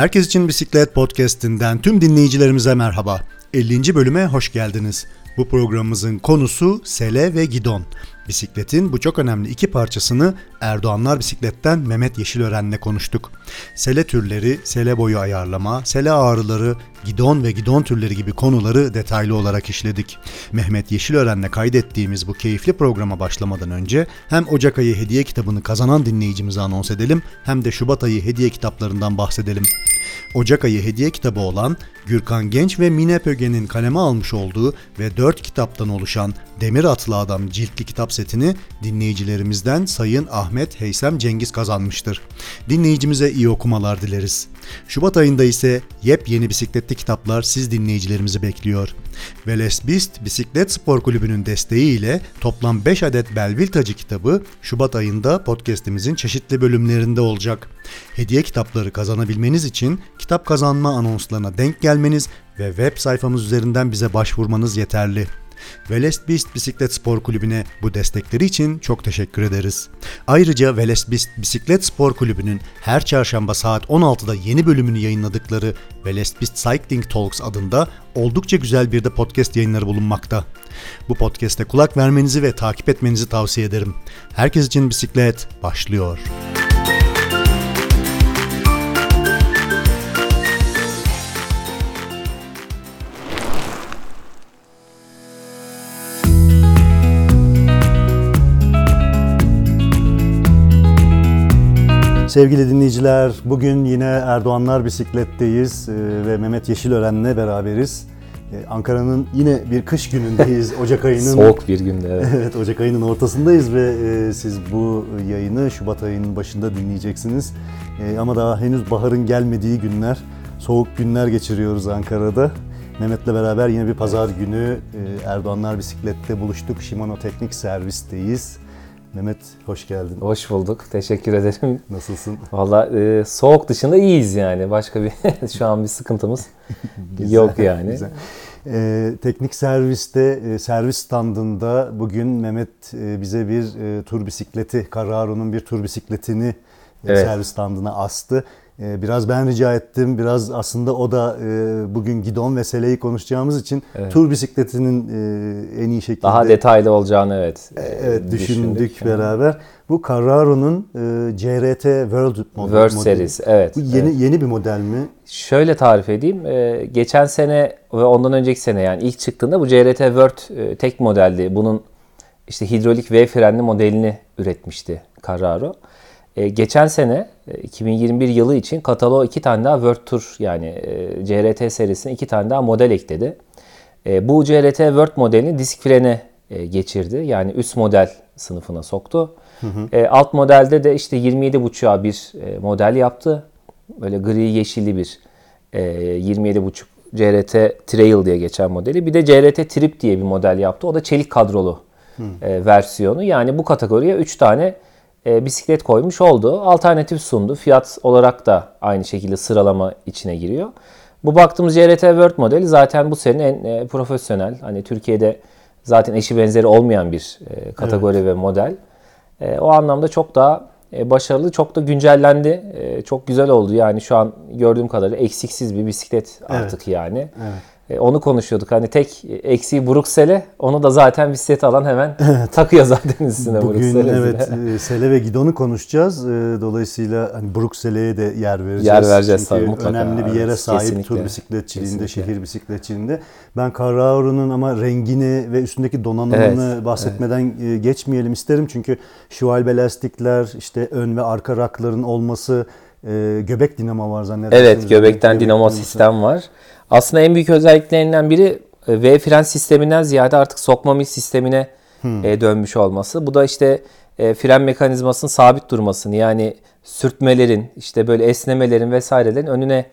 Herkes için Bisiklet Podcast'inden tüm dinleyicilerimize merhaba. 50. bölüme hoş geldiniz. Bu programımızın konusu sele ve gidon. Bisikletin bu çok önemli iki parçasını Erdoğanlar Bisiklet'ten Mehmet Yeşilören'le konuştuk. Sele türleri, sele boyu ayarlama, sele ağrıları, gidon ve gidon türleri gibi konuları detaylı olarak işledik. Mehmet Yeşilören'le kaydettiğimiz bu keyifli programa başlamadan önce hem Ocak ayı hediye kitabını kazanan dinleyicimize anons edelim hem de Şubat ayı hediye kitaplarından bahsedelim. Ocak ayı hediye kitabı olan Gürkan Genç ve Mine Pöge'nin kaleme almış olduğu ve 4 kitaptan oluşan Demir Atlı Adam ciltli kitap setini dinleyicilerimizden Sayın Ahmet Heysem Cengiz kazanmıştır. Dinleyicimize iyi okumalar dileriz. Şubat ayında ise yepyeni bisikletli kitaplar siz dinleyicilerimizi bekliyor. Velesbist Bisiklet Spor Kulübü'nün desteğiyle toplam 5 adet Belville Tacı kitabı Şubat ayında podcastimizin çeşitli bölümlerinde olacak. Hediye kitapları kazanabilmeniz için kitap kazanma anonslarına denk gelmeniz ve web sayfamız üzerinden bize başvurmanız yeterli. Velesbist Bisiklet Spor Kulübü'ne bu destekleri için çok teşekkür ederiz. Ayrıca Velesbist Bisiklet Spor Kulübü'nün her çarşamba saat 16'da yeni bölümünü yayınladıkları Velesbist Cycling Talks adında oldukça güzel bir de podcast yayınları bulunmakta. Bu podcast'e kulak vermenizi ve takip etmenizi tavsiye ederim. Herkes için bisiklet başlıyor. Sevgili dinleyiciler, bugün yine Erdoğanlar Bisiklet'teyiz e, ve Mehmet Yeşilören'le beraberiz. E, Ankara'nın yine bir kış günündeyiz. Ocak ayının soğuk bir günde. Evet. evet, Ocak ayının ortasındayız ve e, siz bu yayını Şubat ayının başında dinleyeceksiniz. Ama daha henüz baharın gelmediği günler, soğuk günler geçiriyoruz Ankara'da. Mehmet'le beraber yine bir pazar günü Erdoğanlar Bisiklet'te buluştuk. Shimano Teknik Servis'teyiz. Mehmet hoş geldin. Hoş bulduk. Teşekkür ederim. Nasılsın? Valla e, soğuk dışında iyiyiz yani. Başka bir şu an bir sıkıntımız yok yani. Güzel. E, teknik serviste, e, servis standında bugün Mehmet e, bize bir e, tur bisikleti, Carraro'nun bir tur bisikletini e, evet. servis standına astı. Ee, biraz ben rica ettim. Biraz aslında o da e, bugün gidon ve seleyi konuşacağımız için evet. tur bisikletinin e, en iyi şekilde... Daha detaylı olacağını evet. E, evet düşündük, düşündük beraber. Bu Carraro'nun CRT World modeli. World Series evet. Bu yeni evet. yeni bir model mi? Şöyle tarif edeyim. Geçen sene ve ondan önceki sene yani ilk çıktığında bu CRT World tek modeldi. Bunun işte hidrolik V frenli modelini üretmişti Carraro. Geçen sene 2021 e, yılı için kataloğa iki tane daha World Tour yani e, CRT serisine iki tane daha model ekledi. E, bu CRT World modelini disk frene geçirdi. Yani üst model sınıfına soktu. Hı hı. Alt modelde de işte 27.5'a bir model yaptı. Böyle gri yeşilli bir e, 27.5 CRT Trail diye geçen modeli. Bir de CRT Trip diye bir model yaptı. O da çelik kadrolu e, versiyonu. Yani bu kategoriye 3 tane e, bisiklet koymuş oldu. Alternatif sundu. Fiyat olarak da aynı şekilde sıralama içine giriyor. Bu baktığımız CRT World modeli zaten bu senin en e, profesyonel. Hani Türkiye'de zaten eşi benzeri olmayan bir e, kategori evet. ve model. E, o anlamda çok daha e, başarılı, çok da güncellendi. E, çok güzel oldu. Yani şu an gördüğüm kadarıyla eksiksiz bir bisiklet artık evet. yani. Evet. E, onu konuşuyorduk. Hani tek eksiği Bruksel'e. Onu da zaten bisikleti alan hemen takıyor zaten üstüne Bugün evet e, Sele ve Gidon'u konuşacağız. E, dolayısıyla hani Bruksel'e de yer vereceğiz. Yer vereceğiz Çünkü tabii mutlaka. önemli bir yere sahip Kesinlikle. tur bisikletçiliğinde, Kesinlikle. şehir bisikletçiliğinde. Ben Carraro'nun ama rengini ve üstündeki donanımını evet. bahsetmeden evet. geçmeyelim isterim. Çünkü şualbe lastikler, işte ön ve arka rakların olması, göbek dinamo var zannedersem. Evet, göbekten dinamo sistem var. Aslında en büyük özelliklerinden biri e, V fren sisteminden ziyade artık sokma mil sistemine hmm. E, dönmüş olması. Bu da işte e, fren mekanizmasının sabit durmasını yani sürtmelerin işte böyle esnemelerin vesairelerin önüne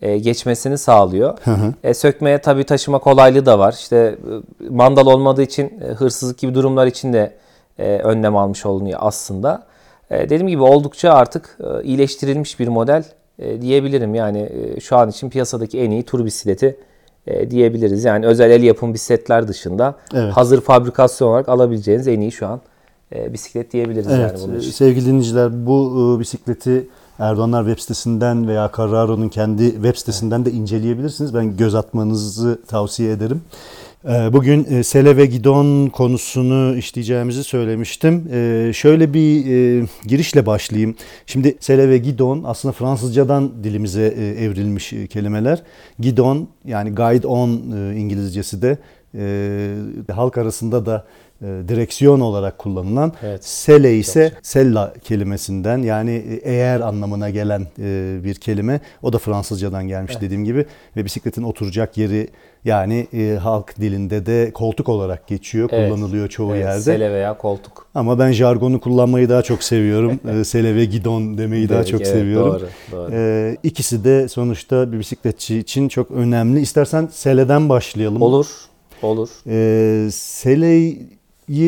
geçmesini sağlıyor. Hı hı. E, sökmeye tabii taşıma kolaylığı da var. İşte mandal olmadığı için hırsızlık gibi durumlar için de önlem almış olunuyor aslında. dediğim gibi oldukça artık iyileştirilmiş bir model e, diyebilirim. Yani e, şu an için piyasadaki en iyi tur bisikleti e, diyebiliriz. Yani özel el yapım bisikletler dışında evet. hazır fabrikasyon olarak alabileceğiniz en iyi şu an bisiklet diyebiliriz evet, yani bunun için. Sevgili dinleyiciler bu bisikleti Erdoğanlar web sitesinden veya Carraro'nun kendi web sitesinden de inceleyebilirsiniz. Ben göz atmanızı tavsiye ederim. Ee, Bugün e, sele ve gidon konusunu işleyeceğimizi söylemiştim. Ee, Şöyle bir e, girişle başlayayım. Şimdi sele ve gidon aslında Fransızcadan dilimize e, evrilmiş kelimeler. Gidon yani guide on İngilizcesi de halk arasında da direksiyon olarak kullanılan. Evet. Sele ise sella kelimesinden yani eğer anlamına gelen bir kelime. O da Fransızcadan gelmiş dediğim gibi ve bisikletin oturacak yeri yani e, halk dilinde de koltuk olarak geçiyor, Evet. kullanılıyor çoğu Evet, yerde. Sele veya koltuk. Ama ben jargonu kullanmayı daha çok seviyorum. E, sele ve gidon demeyi daha çok evet, seviyorum. Doğru, doğru. E, ikisi de sonuçta bir bisikletçi için çok önemli. İstersen seleden başlayalım. Olur, olur. Ee, seleyi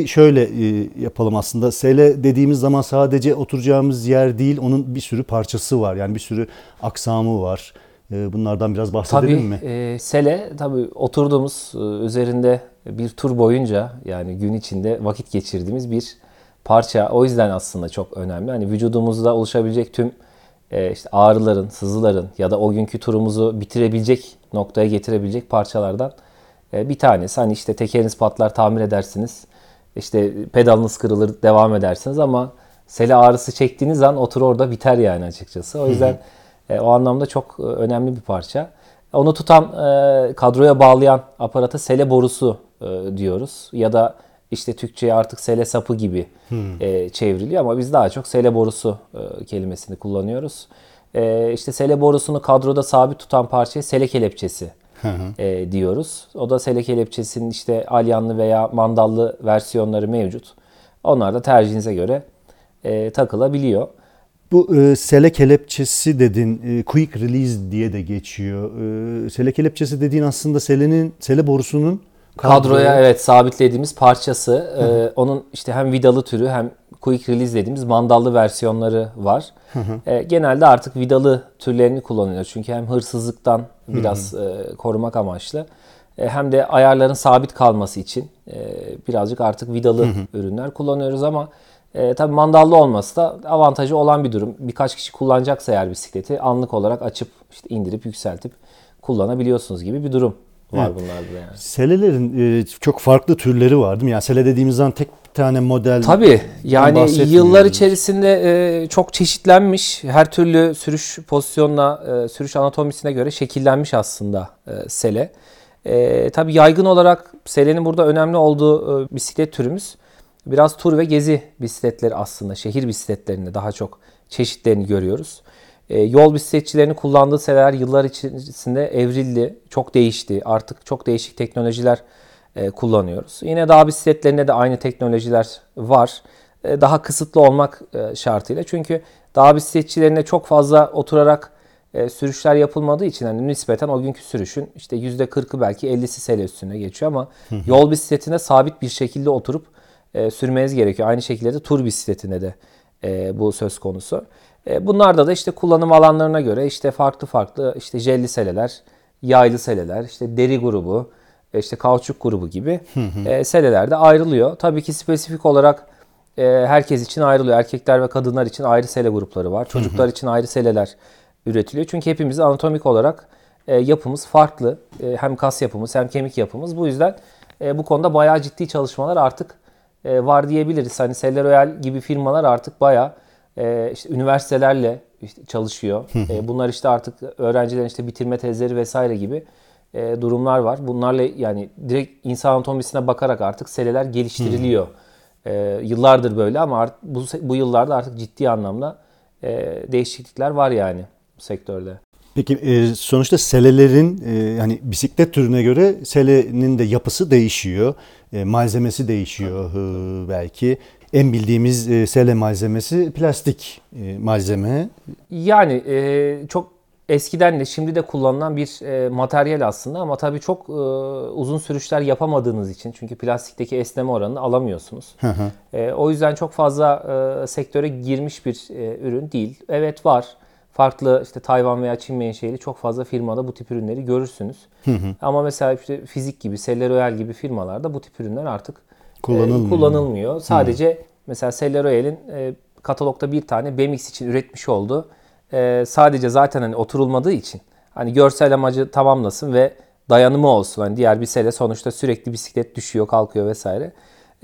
şöyle e, yapalım aslında. Sele dediğimiz zaman sadece oturacağımız yer değil, onun bir sürü parçası var. Yani bir sürü aksamı var. Ee, bunlardan biraz bahsedelim Tabii mi? e, sele tabii oturduğumuz e, üzerinde bir tur boyunca yani gün içinde vakit geçirdiğimiz bir parça. O yüzden aslında çok önemli. Hani vücudumuzda oluşabilecek tüm e, işte ağrıların, sızıların ya da o günkü turumuzu bitirebilecek noktaya getirebilecek parçalardan e, bir tanesi. Hani işte tekeriniz patlar tamir edersiniz. İşte pedalınız kırılır devam edersiniz ama sele ağrısı çektiğiniz an otur orada biter yani açıkçası. O yüzden e, o anlamda çok e, önemli bir parça. Onu tutan, e, kadroya bağlayan aparata sele borusu e, diyoruz. Ya da işte Türkçe'ye artık sele sapı gibi e, çevriliyor ama biz daha çok sele borusu e, kelimesini kullanıyoruz. E, işte sele borusunu kadroda sabit tutan parçaya sele kelepçesi e, diyoruz. O da sele kelepçesinin işte alyanlı veya mandallı versiyonları mevcut. Onlar da tercihinize göre e, takılabiliyor. Bu e, sele kelepçesi dedin, e, quick release diye de geçiyor. E, sele kelepçesi dediğin aslında selenin, sele borusunun Kadroya evet sabitlediğimiz parçası. Ee, onun işte hem vidalı türü hem quick release dediğimiz mandallı versiyonları var. Ee, genelde artık vidalı türlerini kullanıyoruz. Çünkü hem hırsızlıktan biraz e, korumak amaçlı e, hem de ayarların sabit kalması için e, birazcık artık vidalı ürünler kullanıyoruz ama e, tabii mandallı olması da avantajı olan bir durum. Birkaç kişi kullanacaksa eğer bisikleti anlık olarak açıp işte indirip yükseltip kullanabiliyorsunuz gibi bir durum var bunlarda yani. Selelerin e, çok farklı türleri var değil mi? Yani sele dediğimiz zaman tek bir tane model Tabii yani yıllar içerisinde e, çok çeşitlenmiş. Her türlü sürüş pozisyonuna, e, sürüş anatomisine göre şekillenmiş aslında e, sele. E, tabii yaygın olarak selenin burada önemli olduğu e, bisiklet türümüz biraz tur ve gezi bisikletleri aslında. Şehir bisikletlerinde daha çok çeşitlerini görüyoruz. E, yol bisikletçilerinin kullandığı seleler yıllar içerisinde evrildi, çok değişti. Artık çok değişik teknolojiler e, kullanıyoruz. Yine dağ bisikletlerinde de aynı teknolojiler var. E, daha kısıtlı olmak e, şartıyla. Çünkü dağ bisikletçilerine çok fazla oturarak e, sürüşler yapılmadığı için hani nispeten o günkü sürüşün işte %40'ı belki 50'si sele üstüne geçiyor ama yol bisikletine sabit bir şekilde oturup e, sürmeniz gerekiyor. Aynı şekilde de tur bisikletine de e, bu söz konusu. E, bunlarda da işte kullanım alanlarına göre işte farklı farklı işte jelli seleler, yaylı seleler, işte deri grubu, e, işte kauçuk grubu gibi e, seleler de ayrılıyor. Tabii ki spesifik olarak e, herkes için ayrılıyor. Erkekler ve kadınlar için ayrı sele grupları var. Çocuklar için ayrı seleler üretiliyor. Çünkü hepimiz anatomik olarak e, yapımız farklı. E, hem kas yapımız hem kemik yapımız. Bu yüzden e, bu konuda bayağı ciddi çalışmalar artık e, var diyebiliriz. Hani Selle Royal gibi firmalar artık bayağı e, işte üniversitelerle işte çalışıyor. E, bunlar işte artık öğrencilerin işte bitirme tezleri vesaire gibi e, durumlar var. Bunlarla yani direkt insan anatomisine bakarak artık seleler geliştiriliyor. E, yıllardır böyle ama art, bu, bu yıllarda artık ciddi anlamda e, değişiklikler var yani bu sektörde. Peki e, sonuçta selelerin e, hani bisiklet türüne göre selenin de yapısı değişiyor. E, malzemesi değişiyor e, belki. En bildiğimiz e, sele malzemesi plastik e, malzeme. Yani e, çok eskiden de şimdi de kullanılan bir e, materyal aslında ama tabii çok e, uzun sürüşler yapamadığınız için çünkü plastikteki esneme oranını alamıyorsunuz. E, o yüzden çok fazla e, sektöre girmiş bir e, ürün değil. Evet var. Farklı işte Tayvan veya Çin menşeli çok fazla firmada bu tip ürünleri görürsünüz. Ama mesela işte fizik gibi, Celleroyal gibi firmalarda bu tip ürünler artık e, Kullanılmıyor. kullanılmıyor. Sadece mesela Celleroyal'in e, katalogda bir tane BMX için üretmiş olduğu e, sadece zaten hani oturulmadığı için hani görsel amacı tamamlasın ve dayanımı olsun. Hani diğer bir sele sonuçta sürekli bisiklet düşüyor, kalkıyor vesaire.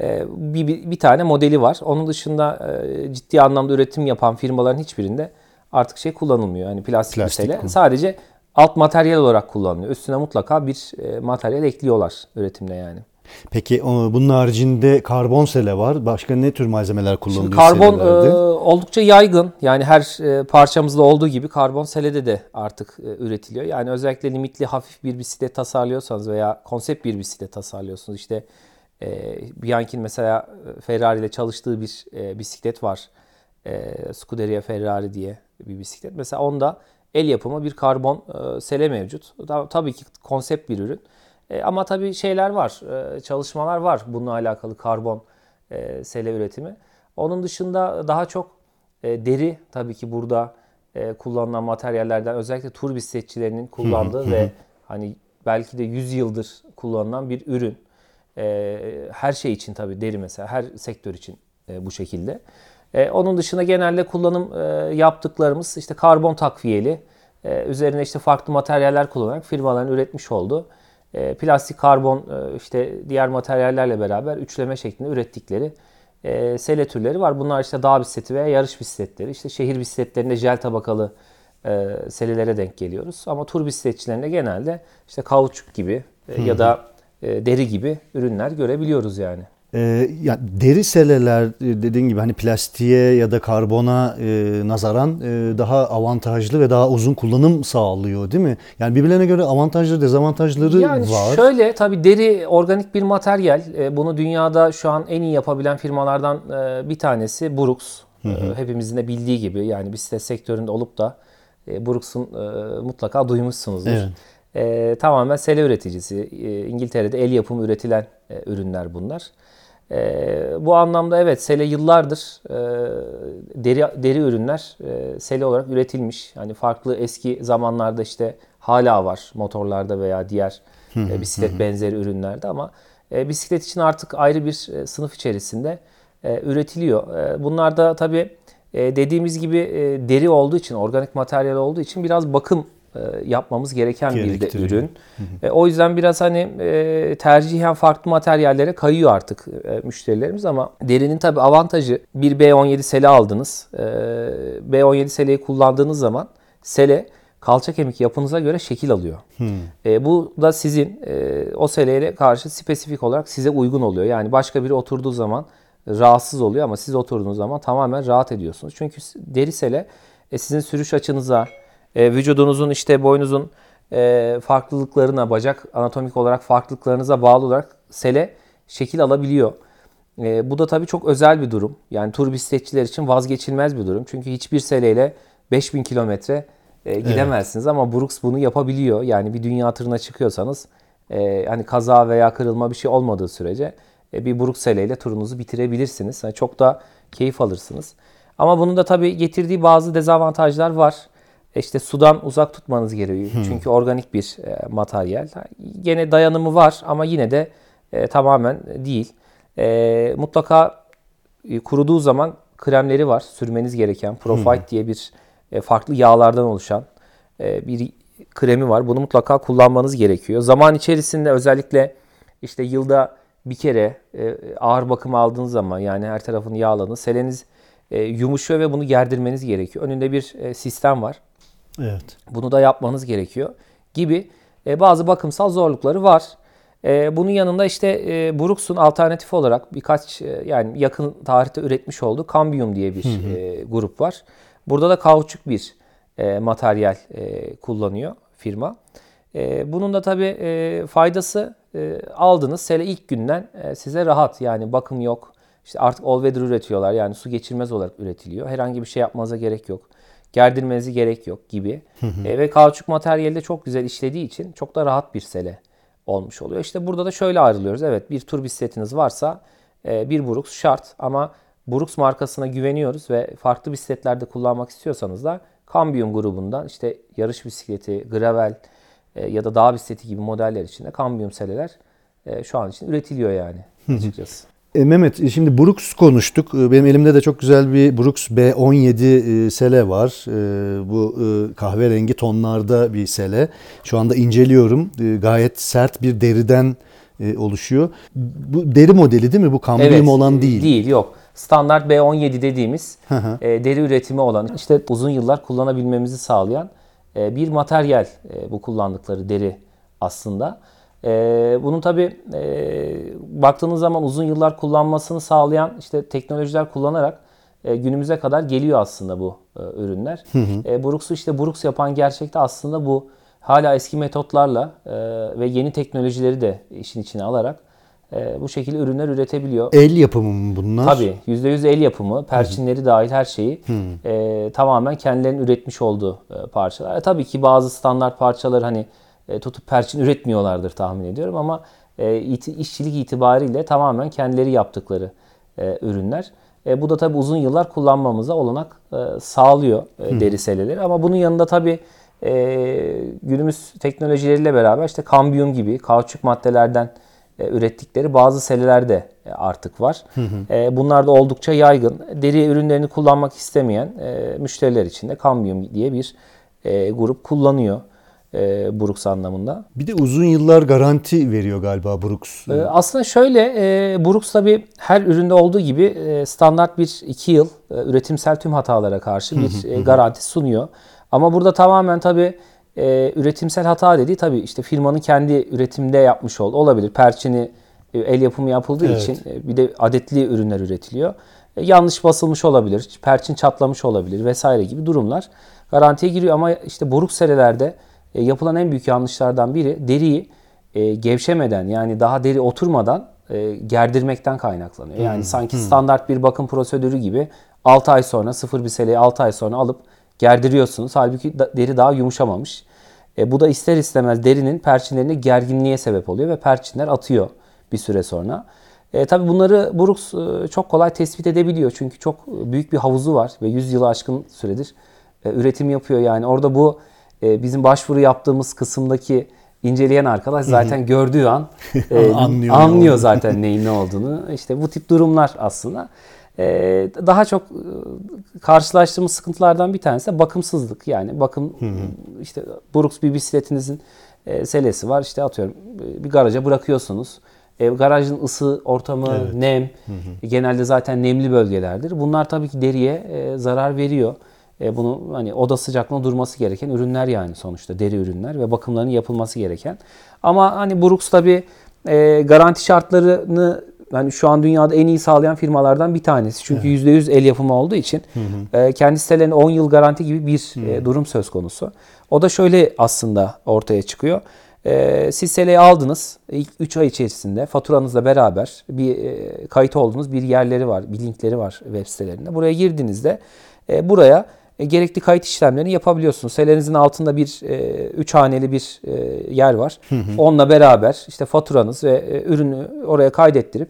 E, bir, bir, bir tane modeli var. Onun dışında e, ciddi anlamda üretim yapan firmaların hiçbirinde artık şey kullanılmıyor. Hani plastik, Plastik bir sele. kullan- Sadece alt materyal olarak kullanılıyor. Üstüne mutlaka bir e, materyal ekliyorlar üretimde yani. Peki bunun haricinde karbon sele var. Başka ne tür malzemeler kullanılıyor Şimdi karbon selelerde? e, oldukça yaygın. Yani her e, parçamızda olduğu gibi karbon selede de artık e, üretiliyor. Yani özellikle limitli hafif bir bisiklet tasarlıyorsanız veya konsept bir bisiklet tasarlıyorsunuz. İşte e, Bianchi'nin mesela e, Ferrari ile çalıştığı bir e, bisiklet var. E, Scuderia Ferrari diye bir bisiklet. Mesela onda el yapımı bir karbon e, sele mevcut. Ta- Tabii ki konsept bir ürün. E, ama tabii şeyler var, e, çalışmalar var bununla alakalı karbon e, sele üretimi. Onun dışında daha çok e, deri tabii ki burada e, kullanılan materyallerden özellikle tur bisikletçilerinin kullandığı ve hani belki de 100 yıldır kullanılan bir ürün. E, her şey için tabii deri mesela her sektör için e, bu şekilde. E, onun dışında genelde kullanım e, yaptıklarımız işte karbon takviyeli e, üzerine işte farklı materyaller kullanarak firmaların üretmiş olduğu e, plastik, karbon e, işte diğer materyallerle beraber üçleme şeklinde ürettikleri e, sele türleri var. Bunlar işte dağ bisikleti veya yarış bisikletleri. İşte şehir bisikletlerinde jel tabakalı e, selelere denk geliyoruz. Ama tur bisikletçilerinde genelde işte kauçuk gibi e, ya da e, deri gibi ürünler görebiliyoruz yani. Ee, ya deri seleler e, dediğin gibi hani plastiğe ya da karbona e, nazaran e, daha avantajlı ve daha uzun kullanım sağlıyor değil mi? Yani birbirlerine göre avantajları dezavantajları Yani var. şöyle tabii deri organik bir materyal. E, Bunu dünyada şu an en iyi yapabilen firmalardan e, bir tanesi Brooks. E, Hepimizin de bildiği gibi yani bisiklet sektöründe olup da e, Brooks'un e, mutlaka duymuşsunuzdur. Evet. E, tamamen sele üreticisi. E, İngiltere'de el yapımı üretilen e, ürünler bunlar. E, bu anlamda evet sele yıllardır e, deri deri ürünler e, sele olarak üretilmiş. Hani farklı eski zamanlarda işte hala var motorlarda veya diğer e, bisiklet benzeri ürünlerde ama e, bisiklet için artık ayrı bir e, sınıf içerisinde e, üretiliyor. E, bunlar da tabii e, dediğimiz gibi e, deri olduğu için, organik materyal olduğu için biraz bakım yapmamız gereken bir de ürün. E, o yüzden biraz hani e, tercihen farklı materyallere kayıyor artık e, müşterilerimiz ama derinin tabii avantajı bir B17 sele aldınız. E, B17 seleyi kullandığınız zaman sele kalça kemik yapınıza göre şekil alıyor. E, bu da sizin e, o seleyle karşı spesifik olarak size uygun oluyor. Yani başka biri oturduğu zaman rahatsız oluyor ama siz oturduğunuz zaman tamamen rahat ediyorsunuz. Çünkü deri sele e, sizin sürüş açınıza, e, vücudunuzun işte boynuzun e, farklılıklarına, bacak anatomik olarak farklılıklarınıza bağlı olarak sele şekil alabiliyor. E, bu da tabii çok özel bir durum. Yani tur bisikletçiler için vazgeçilmez bir durum. Çünkü hiçbir seleyle 5000 kilometre e, gidemezsiniz ama Brooks bunu yapabiliyor. Yani bir dünya turuna çıkıyorsanız e, hani kaza veya kırılma bir şey olmadığı sürece e, bir Brooks seleyle turunuzu bitirebilirsiniz. Yani çok da keyif alırsınız. Ama bunun da tabii getirdiği bazı dezavantajlar var. E İşte sudan uzak tutmanız gerekiyor. Çünkü organik bir e, materyal. Gene dayanımı var ama yine de e, tamamen değil. E, mutlaka e, kuruduğu zaman kremleri var. Sürmeniz gereken Profite diye bir e, farklı yağlardan oluşan e, bir kremi var. Bunu mutlaka kullanmanız gerekiyor. Zaman içerisinde özellikle işte yılda bir kere e, ağır bakım aldığınız zaman yani her tarafını yağladığınız seleniz e, yumuşuyor ve bunu gerdirmeniz gerekiyor. Önünde bir e, sistem var. Evet. Bunu da yapmanız gerekiyor gibi e, bazı bakımsal zorlukları var. E, bunun yanında işte e, Brooks'un alternatif olarak birkaç e, yani yakın tarihte üretmiş olduğu Cambium diye bir e, grup var. Burada da kauçuk bir e, materyal e, kullanıyor firma. E, bunun da tabii e, faydası e, aldınız sele ilk günden e, size rahat yani bakım yok. İşte artık all weather üretiyorlar yani su geçirmez olarak üretiliyor. Herhangi bir şey yapmanıza gerek yok gerdirmenize gerek yok gibi. E, ve kauçuk materyali de çok güzel işlediği için çok da rahat bir sele olmuş oluyor. İşte burada da şöyle ayrılıyoruz. Evet bir tur bisikletiniz varsa e, bir Brooks şart ama Brooks markasına güveniyoruz ve farklı bisikletlerde kullanmak istiyorsanız da Cambium grubundan işte yarış bisikleti, gravel e, ya da dağ bisikleti gibi modeller için de Cambium seleler e, şu an için üretiliyor yani açıkçası. E, Mehmet e, şimdi Brooks konuştuk. E, Benim elimde de çok güzel bir Brooks B17 e, sele var. E, Bu e, kahverengi tonlarda bir sele. Şu anda inceliyorum. E, Gayet sert bir deriden e, oluşuyor. Bu deri modeli değil mi? Bu kambium olan değil. Değil yok. Standart B17 dediğimiz e, deri üretimi olan işte uzun yıllar kullanabilmemizi sağlayan e, bir materyal e, bu kullandıkları deri aslında. E, bunun tabi baktığınız zaman uzun yıllar kullanmasını sağlayan işte teknolojiler kullanarak e, günümüze kadar geliyor aslında bu e, ürünler. E, Brooks'u işte Brooks yapan gerçekte aslında bu hala eski metotlarla e, ve yeni teknolojileri de işin içine alarak e, bu şekilde ürünler üretebiliyor. El yapımı mı bunlar? Tabii %100 el yapımı, perçinleri dahil her şeyi e, tamamen kendilerinin üretmiş olduğu e, parçalar. E, tabii ki bazı standart parçaları hani e, tutup perçin üretmiyorlardır tahmin ediyorum ama e, iti- işçilik itibariyle tamamen kendileri yaptıkları e, ürünler. E, bu da tabii uzun yıllar kullanmamıza olanak e, sağlıyor e, deri seleleri. Ama bunun yanında tabii e, günümüz teknolojileriyle beraber işte kambiyum gibi kauçuk maddelerden e, ürettikleri bazı seleler de e, artık var. E, bunlar da oldukça yaygın. Deri ürünlerini kullanmak istemeyen e, müşteriler için de kambiyum diye bir e, grup kullanıyor e, Brooks anlamında. Bir de uzun yıllar garanti veriyor galiba Brooks. E, aslında şöyle e, Brooks tabi her üründe olduğu gibi e, standart bir 2 yıl e, üretimsel tüm hatalara karşı bir e, garanti sunuyor. Ama burada tamamen tabi e, üretimsel hata dediği tabi işte firmanın kendi üretimde yapmış ol olabilir. Perçini e, el yapımı yapıldığı Evet. için e, bir de adetli ürünler üretiliyor. E, yanlış basılmış olabilir, perçin çatlamış olabilir vesaire gibi durumlar garantiye giriyor. Ama işte buruk serelerde e, yapılan en büyük yanlışlardan biri deriyi e, gevşemeden yani daha deri oturmadan e, gerdirmekten kaynaklanıyor. Yani sanki standart bir bakım prosedürü gibi 6 ay sonra sıfır bir seleyi 6 ay sonra alıp gerdiriyorsunuz. Halbuki da- deri daha yumuşamamış. E, bu da ister istemez derinin perçinlerine gerginliğe sebep oluyor ve perçinler atıyor bir süre sonra. E, tabii bunları Brooks e, çok kolay tespit edebiliyor. Çünkü çok büyük bir havuzu var ve 100 yılı aşkın süredir e, üretim yapıyor. Yani orada bu e, bizim başvuru yaptığımız kısımdaki inceleyen arkadaş zaten gördüğü an e, Anlıyor anlıyor, zaten neyin ne olduğunu. İşte bu tip durumlar aslında. E, daha çok e, karşılaştığımız sıkıntılardan bir tanesi de bakımsızlık. Yani bakım işte Brooks bir bisikletinizin e, selesi var. İşte atıyorum e, bir garaja bırakıyorsunuz. E, garajın ısı ortamı, nem genelde zaten nemli bölgelerdir. Bunlar tabii ki deriye e, zarar veriyor. E, bunu hani oda sıcaklığında durması gereken ürünler yani sonuçta deri ürünler ve bakımlarının yapılması gereken. Ama hani Brooks tabii e, garanti şartlarını hani şu an dünyada en iyi sağlayan firmalardan bir tanesi. Çünkü %100 el yapımı olduğu için e, kendi sitelerinde 10 yıl garanti gibi bir e, durum söz konusu. O da şöyle aslında ortaya çıkıyor. E, siz seleyi aldınız. İlk 3 ay içerisinde faturanızla beraber bir e, kayıt olduğunuz bir yerleri var, bir linkleri var web sitelerinde. Buraya girdiğinizde e, buraya e, gerekli kayıt işlemlerini yapabiliyorsunuz. Selenizin altında bir 3 haneli bir e, yer var. Onunla beraber işte faturanız ve e, ürünü oraya kaydettirip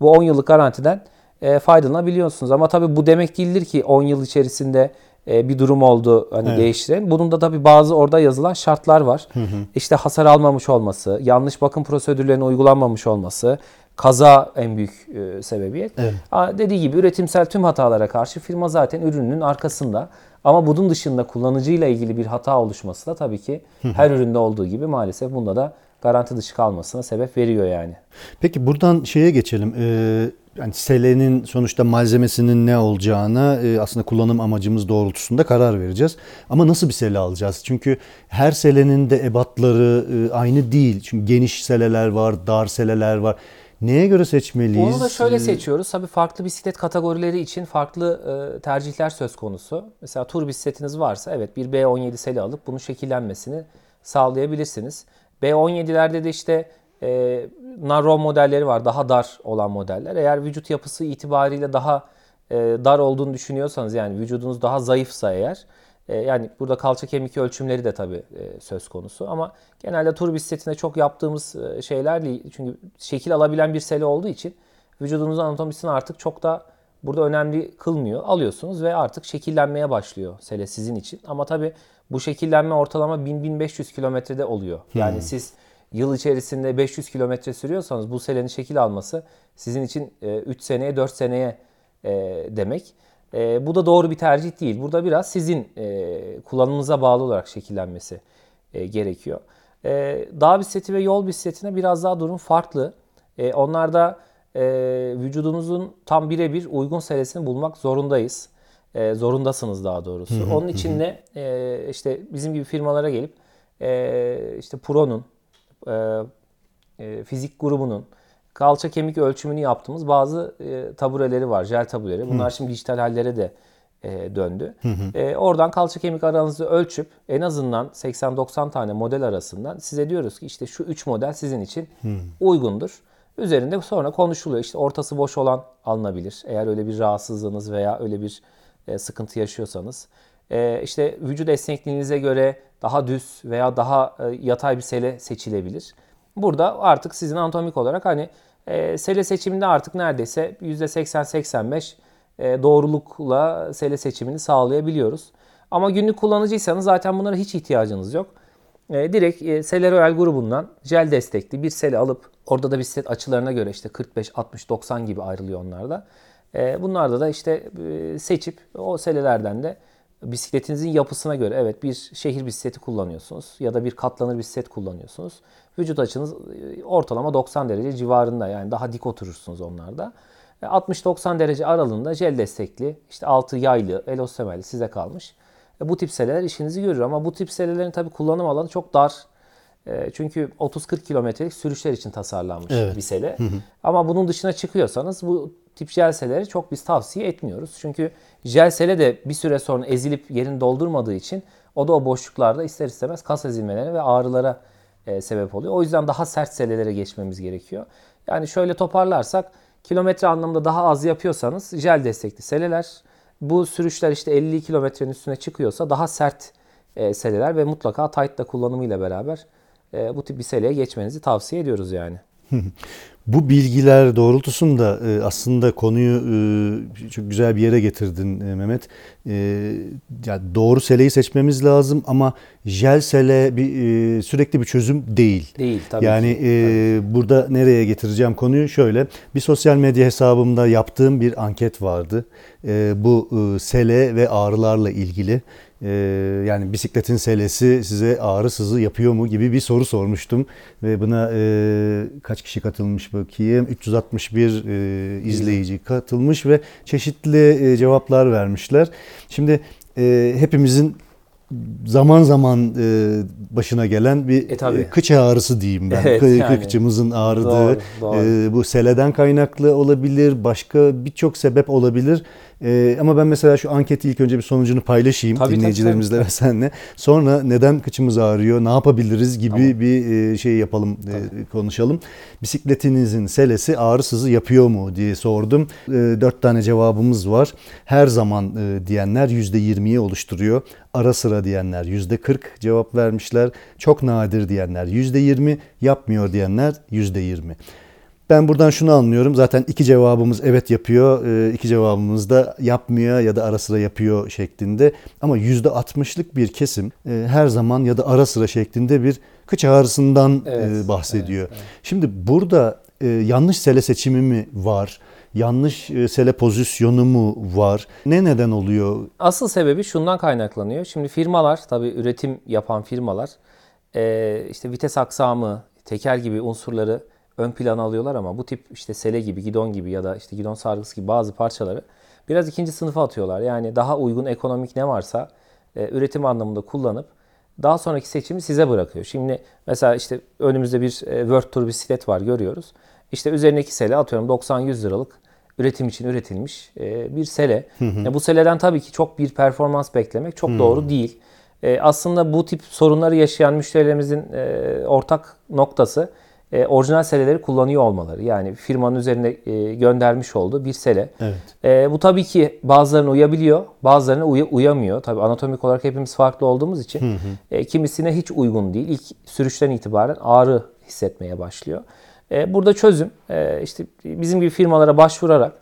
bu 10 yıllık garantiden e, faydalanabiliyorsunuz. Ama tabii bu demek değildir ki 10 yıl içerisinde e, bir durum oldu hani Evet. değiştiren. Bunun da tabii bazı orada yazılan şartlar var. İşte hasar almamış olması, yanlış bakım prosedürlerine uygulanmamış olması, kaza en büyük e, sebebiyet. Evet. Dediği gibi üretimsel tüm hatalara karşı firma zaten ürünün arkasında. Ama bunun dışında kullanıcıyla ilgili bir hata oluşması da tabii ki her üründe olduğu gibi maalesef bunda da garanti dışı kalmasına sebep veriyor yani. Peki buradan şeye geçelim. Ee, yani selenin sonuçta malzemesinin ne olacağına e, aslında kullanım amacımız doğrultusunda karar vereceğiz. Ama nasıl bir sele alacağız? Çünkü her selenin de ebatları e, aynı değil. Çünkü geniş seleler var, dar seleler var. Neye göre seçmeliyiz? Onu da şöyle Ee, seçiyoruz. Tabii farklı bisiklet kategorileri için farklı e, tercihler söz konusu. Mesela tur bisikletiniz varsa evet bir B17 seli alıp bunun şekillenmesini sağlayabilirsiniz. B17'lerde de işte e, narrow modelleri var. Daha dar olan modeller. Eğer vücut yapısı itibariyle daha e, dar olduğunu düşünüyorsanız yani vücudunuz daha zayıfsa eğer e, yani burada kalça kemik ölçümleri de tabii e, söz konusu ama genelde tur bisikletinde çok yaptığımız e, şeyler değil. Çünkü şekil alabilen bir sele olduğu için vücudunuzun anatomisini artık çok da burada önemli kılmıyor. Alıyorsunuz ve artık şekillenmeye başlıyor sele sizin için. Ama tabii bu şekillenme ortalama 1000-1500 kilometrede oluyor. Yani siz yıl içerisinde 500 kilometre sürüyorsanız bu selenin şekil alması sizin için 3 seneye 4 seneye demek. Bu da doğru bir tercih değil. Burada biraz sizin kullanımınıza bağlı olarak şekillenmesi gerekiyor. Dağ bisikleti ve yol bisikletine biraz daha durum farklı. Onlarda vücudumuzun tam birebir uygun selesini bulmak zorundayız. Zorundasınız daha doğrusu. Onun için de işte bizim gibi firmalara gelip işte Pro'nun e, e, fizik grubunun kalça kemik ölçümünü yaptığımız bazı e, tabureleri var, jel tabureleri. Bunlar hı. şimdi dijital hallere de e, döndü. Hı hı. E, oradan kalça kemik aranızı ölçüp en azından 80-90 tane model arasından size diyoruz ki işte şu 3 model sizin için hı. uygundur. Üzerinde sonra konuşuluyor. İşte ortası boş olan alınabilir. Eğer öyle bir rahatsızlığınız veya öyle bir e, sıkıntı yaşıyorsanız. E, işte vücut esnekliğinize göre daha düz veya daha e, yatay bir sele seçilebilir. Burada artık sizin anatomik olarak hani e, sele seçiminde artık neredeyse %80-85 e, doğrulukla sele seçimini sağlayabiliyoruz. Ama günlük kullanıcıysanız zaten bunlara hiç ihtiyacınız yok. E, direkt e, Celeroel grubundan jel destekli bir sele alıp orada da bisiklet açılarına göre işte 45, 60, 90 gibi ayrılıyor onlarda. E, bunlarda da işte e, seçip o selelerden de bisikletinizin yapısına göre evet bir şehir bisikleti kullanıyorsunuz ya da bir katlanır bisiklet kullanıyorsunuz. Vücut açınız e, ortalama 90 derece civarında yani daha dik oturursunuz onlarda. 60-90 e, derece aralığında jel destekli, işte altı yaylı, elostemelli size kalmış. E, bu tip seleler işinizi görür ama bu tip selelerin tabi kullanım alanı çok dar. Çünkü 30-40 kilometrelik sürüşler için tasarlanmış evet. bir sele. Hı hı. Ama bunun dışına çıkıyorsanız bu tip jelseleri çok biz tavsiye etmiyoruz. Çünkü jelsele de bir süre sonra ezilip yerini doldurmadığı için o da o boşluklarda ister istemez kas ezilmelerine ve ağrılara e, sebep oluyor. O yüzden daha sert selelere geçmemiz gerekiyor. Yani şöyle toparlarsak kilometre anlamında daha az yapıyorsanız jel destekli seleler. Bu sürüşler işte 50 kilometrenin üstüne çıkıyorsa daha sert e, seleler ve mutlaka tight da kullanımıyla beraber e, bu tip bir seleye geçmenizi tavsiye ediyoruz yani. Bu bilgiler doğrultusunda e, aslında konuyu e, çok güzel bir yere getirdin e, Mehmet. Yani doğru seleyi seçmemiz lazım ama jel sele bir sürekli bir çözüm değil. Değil tabii yani ki. Yani burada nereye getireceğim konuyu şöyle. Bir sosyal medya hesabımda yaptığım bir anket vardı. Bu sele ve ağrılarla ilgili. Ee, yani bisikletin selesi size ağrı sızı yapıyor mu gibi bir soru sormuştum. Ve buna e, kaç kişi katılmış bakayım? 361 e, izleyici katılmış ve çeşitli e, cevaplar vermişler. Şimdi e, hepimizin zaman zaman e, başına gelen bir e, tabii. kıç ağrısı diyeyim ben. Evet, yani. Kıçımızın ağrıdığı. Doğru, doğru. E, bu seleden kaynaklı olabilir, başka birçok sebep olabilir. Ee, ama ben mesela şu anketi ilk önce bir sonucunu paylaşayım tabii, dinleyicilerimizle tabii, tabii. ve seninle. Sonra neden kıçımız ağrıyor, ne yapabiliriz gibi tamam. bir e, şey yapalım, e, konuşalım. Bisikletinizin selesi ağrısızı yapıyor mu diye sordum. E, dört tane cevabımız var. Her zaman diyenler %20'yi oluşturuyor. Ara sıra diyenler %40 cevap vermişler. Çok nadir diyenler %20, yapmıyor diyenler %20. Ben buradan şunu anlıyorum. Zaten iki cevabımız evet yapıyor, e, iki cevabımız da yapmıyor ya da ara sıra yapıyor şeklinde. Ama yüzde 60'lık bir kesim e, her zaman ya da ara sıra şeklinde bir kıç ağrısından e, evet, bahsediyor. Evet, evet. Şimdi burada yanlış sele seçimi mi var? Yanlış sele pozisyonu mu var? Ne neden oluyor? Asıl sebebi şundan kaynaklanıyor. Şimdi firmalar, tabii üretim yapan firmalar işte vites aksamı, teker gibi unsurları ön plana alıyorlar ama bu tip işte sele gibi, gidon gibi ya da işte gidon sargısı gibi bazı parçaları biraz ikinci sınıfa atıyorlar. Yani daha uygun ekonomik ne varsa e, üretim anlamında kullanıp daha sonraki seçimi size bırakıyor. Şimdi mesela işte önümüzde bir e, World Tour bisiklet var görüyoruz. İşte üzerindeki sele atıyorum 90-100 liralık üretim için üretilmiş e, bir sele. Hı hı. E, bu seleden tabii ki çok bir performans beklemek çok hı. doğru değil. E, aslında bu tip sorunları yaşayan müşterilerimizin e, ortak noktası e, orijinal seleleri kullanıyor olmaları. Yani firmanın üzerine e, göndermiş olduğu bir sele. Evet. E, bu tabii ki bazılarına uyabiliyor, bazılarına uy- uyamıyor. Tabii anatomik olarak hepimiz farklı olduğumuz için hı hı. E, kimisine hiç uygun değil. İlk sürüşten itibaren ağrı hissetmeye başlıyor. E, burada çözüm e, işte bizim gibi firmalara başvurarak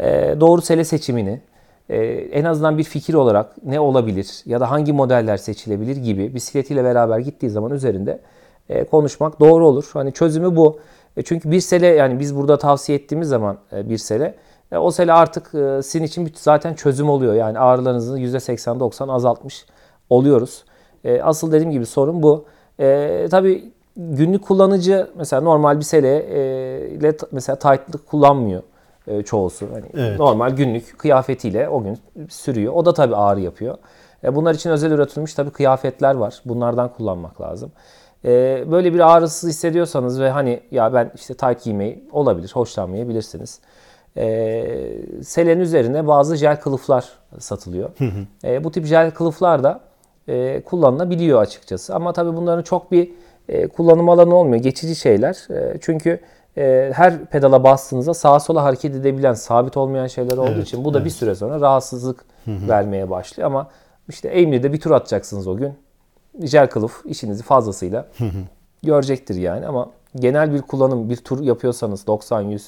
e, doğru sele seçimini e, en azından bir fikir olarak ne olabilir ya da hangi modeller seçilebilir gibi bisikletiyle beraber gittiği zaman üzerinde e, konuşmak doğru olur. Hani çözümü bu. E, çünkü bir sele yani biz burada tavsiye ettiğimiz zaman e, bir sele e, o sele artık e, sizin için zaten çözüm oluyor. Yani ağrılarınızı %80-90 azaltmış oluyoruz. E, asıl dediğim gibi sorun bu. E, tabii günlük kullanıcı mesela normal bir sele e, ile mesela tight'lık kullanmıyor e, çoğusu. Hani Evet. normal günlük kıyafetiyle o gün sürüyor. O da tabii ağrı yapıyor. E, bunlar için özel üretilmiş tabii kıyafetler var. Bunlardan kullanmak lazım. E, böyle bir ağrısız hissediyorsanız ve hani ya ben işte tight giymeyi olabilir, hoşlanmayabilirsiniz. E, selenin üzerine bazı jel kılıflar satılıyor. E, bu tip jel kılıflar da e, kullanılabiliyor açıkçası. Ama tabii bunların çok bir e, kullanım alanı olmuyor. Geçici şeyler. E, çünkü e, her pedala bastığınızda sağa sola hareket edebilen, sabit olmayan şeyler olduğu Evet, için bu da bir süre sonra rahatsızlık vermeye başlıyor. Ama işte Eymir'de bir tur atacaksınız o gün. Jel kılıf işinizi fazlasıyla görecektir yani. Ama genel bir kullanım, bir tur yapıyorsanız 90-100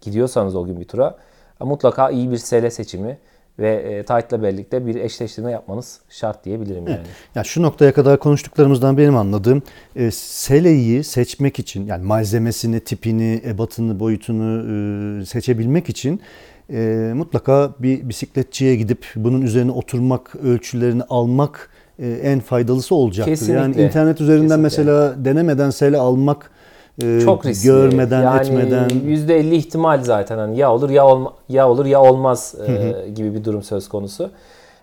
gidiyorsanız o gün bir tura mutlaka iyi bir sele seçimi ve e, tight'la birlikte bir eşleştirme yapmanız şart diyebilirim yani. Ya şu noktaya kadar konuştuklarımızdan benim anladığım e, seleyi seçmek için yani malzemesini, tipini, ebatını, boyutunu e, seçebilmek için e, mutlaka bir bisikletçiye gidip bunun üzerine oturmak, ölçülerini almak e, en faydalısı olacaktır. Kesinlikle. Yani internet üzerinden Kesinlikle. mesela denemeden sele almak e, Çok riskli. görmeden, yani etmeden %50 ihtimal zaten hani ya olur ya olma, ya olur ya olmaz e, gibi bir durum söz konusu.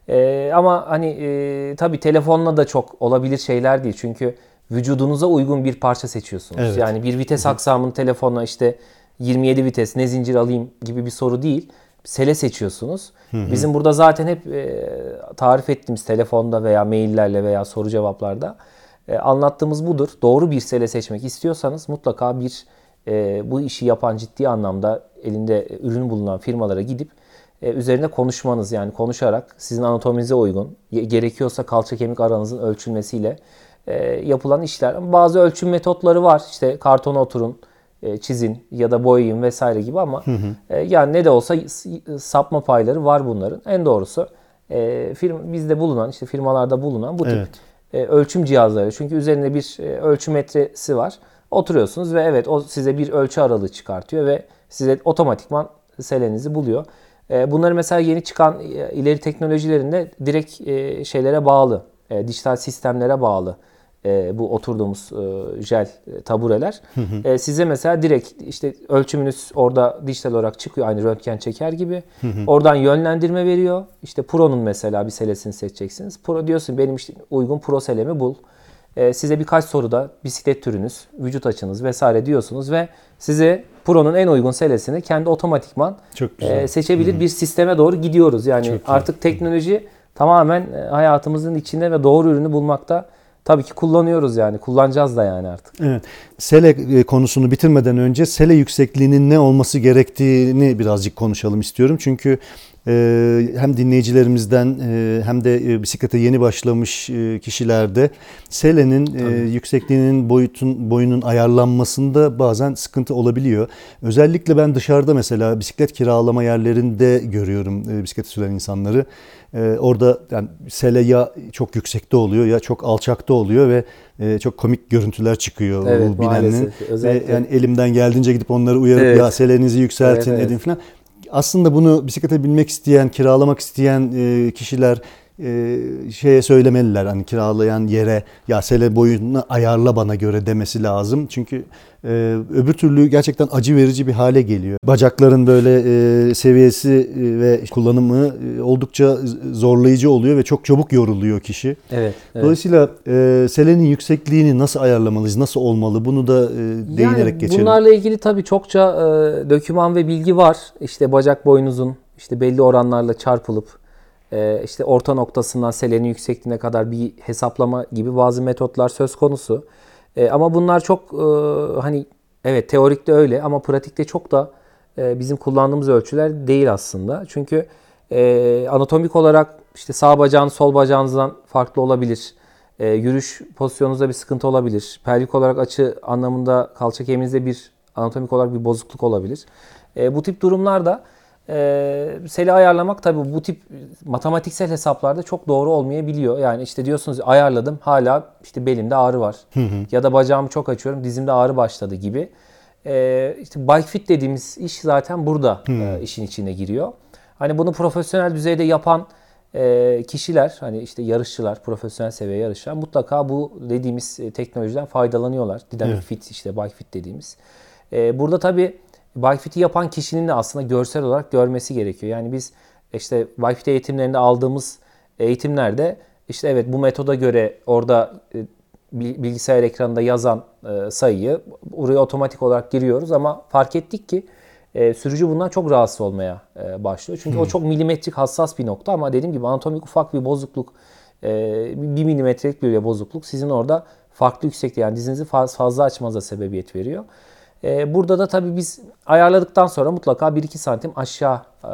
E, ama hani e, tabii telefonla da çok olabilir şeyler değil. Çünkü vücudunuza uygun bir parça seçiyorsunuz. Evet. Yani bir vites aksamını telefonla işte 27 vites ne zincir alayım gibi bir soru değil. Sele seçiyorsunuz. Bizim burada zaten hep e, tarif ettiğimiz telefonda veya maillerle veya soru cevaplarda e, anlattığımız budur. Doğru bir sele seçmek istiyorsanız mutlaka bir e, bu işi yapan ciddi anlamda elinde ürün bulunan firmalara gidip e, üzerine konuşmanız yani konuşarak sizin anatominize uygun ge- gerekiyorsa kalça kemik aranızın ölçülmesiyle e, yapılan işler. Bazı ölçüm metotları var. İşte kartona oturun, çizin ya da boyayın vesaire gibi ama e, yani ne de olsa sapma payları var bunların. En doğrusu e, firma, bizde bulunan işte firmalarda bulunan bu tip Evet. e, ölçüm cihazları. Çünkü üzerinde bir e, ölçü metresi var. Oturuyorsunuz ve evet o size bir ölçü aralığı çıkartıyor ve size otomatikman selenizi buluyor. E, bunları mesela yeni çıkan e, ileri teknolojilerinde direkt e, şeylere bağlı, e, dijital sistemlere bağlı e, bu oturduğumuz e, jel e, tabureler. E, size mesela direkt işte ölçümünüz orada dijital olarak çıkıyor aynı röntgen çeker gibi. Oradan yönlendirme veriyor. İşte Pro'nun mesela bir selesini seçeceksiniz. Pro diyorsun benim işte uygun Pro selemi bul. E, size birkaç soruda bisiklet türünüz, vücut açınız vesaire diyorsunuz ve size Pro'nun en uygun selesini kendi otomatikman Çok e, seçebilir bir sisteme doğru gidiyoruz. Yani artık teknoloji tamamen e, hayatımızın içinde ve doğru ürünü bulmakta tabii ki kullanıyoruz yani. Kullanacağız da yani artık. Evet. Sele e, konusunu bitirmeden önce sele yüksekliğinin ne olması gerektiğini birazcık konuşalım istiyorum. Çünkü e, hem dinleyicilerimizden e, hem de bisiklete yeni başlamış kişilerde selenin e, yüksekliğinin boyutun boyunun ayarlanmasında bazen sıkıntı olabiliyor. Özellikle ben dışarıda mesela bisiklet kiralama yerlerinde görüyorum e, bisiklet süren insanları. E, orada yani sele ya çok yüksekte oluyor ya çok alçakta oluyor ve e, çok komik görüntüler çıkıyor Evet, bu binenin. Özellikle- yani elimden geldiğince gidip onları uyarıp Evet. ya selenizi yükseltin Evet, evet. edin falan. Aslında bunu bisiklete binmek isteyen, kiralamak isteyen e, kişiler e, şeye söylemeliler hani kiralayan yere ya sele boyunu ayarla bana göre demesi lazım. Çünkü e, öbür türlü gerçekten acı verici bir hale geliyor. Bacakların böyle e, seviyesi e, ve kullanımı e, oldukça zorlayıcı oluyor ve çok çabuk yoruluyor kişi. Evet. evet. Dolayısıyla e, selenin yüksekliğini nasıl ayarlamalıyız, nasıl olmalı bunu da e, değinerek yani geçelim. Bunlarla ilgili tabii çokça e, doküman ve bilgi var. İşte bacak boyunuzun işte belli oranlarla çarpılıp işte orta noktasından selenin yüksekliğine kadar bir hesaplama gibi bazı metotlar söz konusu. E, ama bunlar çok e, hani evet teorikte öyle ama pratikte çok da e, bizim kullandığımız ölçüler değil aslında. Çünkü e, anatomik olarak işte sağ bacağınız sol bacağınızdan farklı olabilir. E, yürüyüş pozisyonunuzda bir sıkıntı olabilir. Pelvik olarak açı anlamında kalça kemiğinizde bir anatomik olarak bir bozukluk olabilir. Bu tip durumlarda E, seli ayarlamak tabii bu tip matematiksel hesaplarda çok doğru olmayabiliyor. Yani işte diyorsunuz ayarladım hala işte belimde ağrı var. Ya da bacağımı çok açıyorum dizimde ağrı başladı gibi. E, işte bike fit dediğimiz iş zaten burada e, işin içine giriyor. Hani bunu profesyonel düzeyde yapan e, kişiler hani işte yarışçılar, profesyonel seviye yarışçılar mutlaka bu dediğimiz e, teknolojiden faydalanıyorlar. Dinamik fit işte bike fit dediğimiz. E, burada tabii bike fit'i yapan kişinin de aslında görsel olarak görmesi gerekiyor. Yani biz işte fit eğitimlerinde aldığımız eğitimlerde işte evet bu metoda göre orada e, bilgisayar ekranında yazan e, sayıyı oraya otomatik olarak giriyoruz ama fark ettik ki e, sürücü bundan çok rahatsız olmaya başlıyor. Çünkü hmm. o çok milimetrik hassas bir nokta ama dediğim gibi anatomik ufak bir bozukluk, bir milimetrelik bir bozukluk sizin orada farklı yüksekte yani dizinizi fazla açmanıza sebebiyet veriyor. E, burada da tabii biz ayarladıktan sonra mutlaka 1-2 santim aşağı e,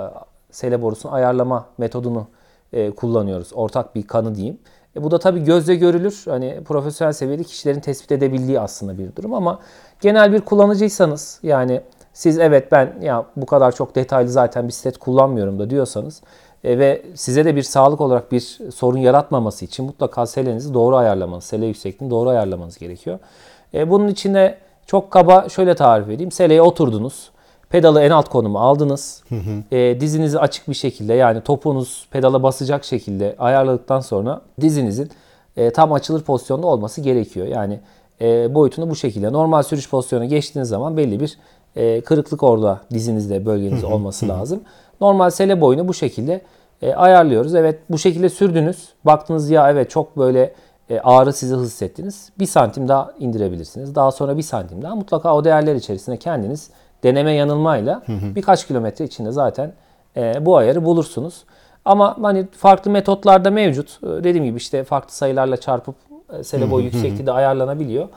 sele borusunu ayarlama metodunu e, kullanıyoruz. Ortak bir kanı diyeyim. E, bu da tabii gözle görülür. Hani profesyonel seviyede kişilerin tespit edebildiği aslında bir durum ama genel bir kullanıcıysanız yani siz evet ben ya bu kadar çok detaylı zaten bisiklet kullanmıyorum da diyorsanız ve size de bir sağlık olarak bir sorun yaratmaması için mutlaka selenizi doğru ayarlamanız, sele yüksekliğini doğru ayarlamanız gerekiyor. Bunun içine çok kaba şöyle tarif edeyim. Seleye oturdunuz. Pedalı en alt konumu aldınız. Hı hı. E, dizinizi açık bir şekilde yani topuğunuz pedala basacak şekilde ayarladıktan sonra dizinizin e, tam açılır pozisyonda olması gerekiyor. Yani e, boyutunu bu şekilde. Normal sürüş pozisyonuna geçtiğiniz zaman belli bir e, kırıklık orada dizinizde bölgenizde olması lazım. Normal sele boyunu bu şekilde e, ayarlıyoruz. Evet bu şekilde sürdünüz. Baktınız ya evet çok böyle e, ağrı sizi hissettiniz. Bir santim daha indirebilirsiniz. Daha sonra bir santim daha mutlaka o değerler içerisinde kendiniz deneme yanılmayla birkaç kilometre içinde zaten e, bu ayarı bulursunuz. Ama hani farklı metotlarda mevcut. E, dediğim gibi işte farklı sayılarla çarpıp e, sele boyu yüksekliği de ayarlanabiliyor.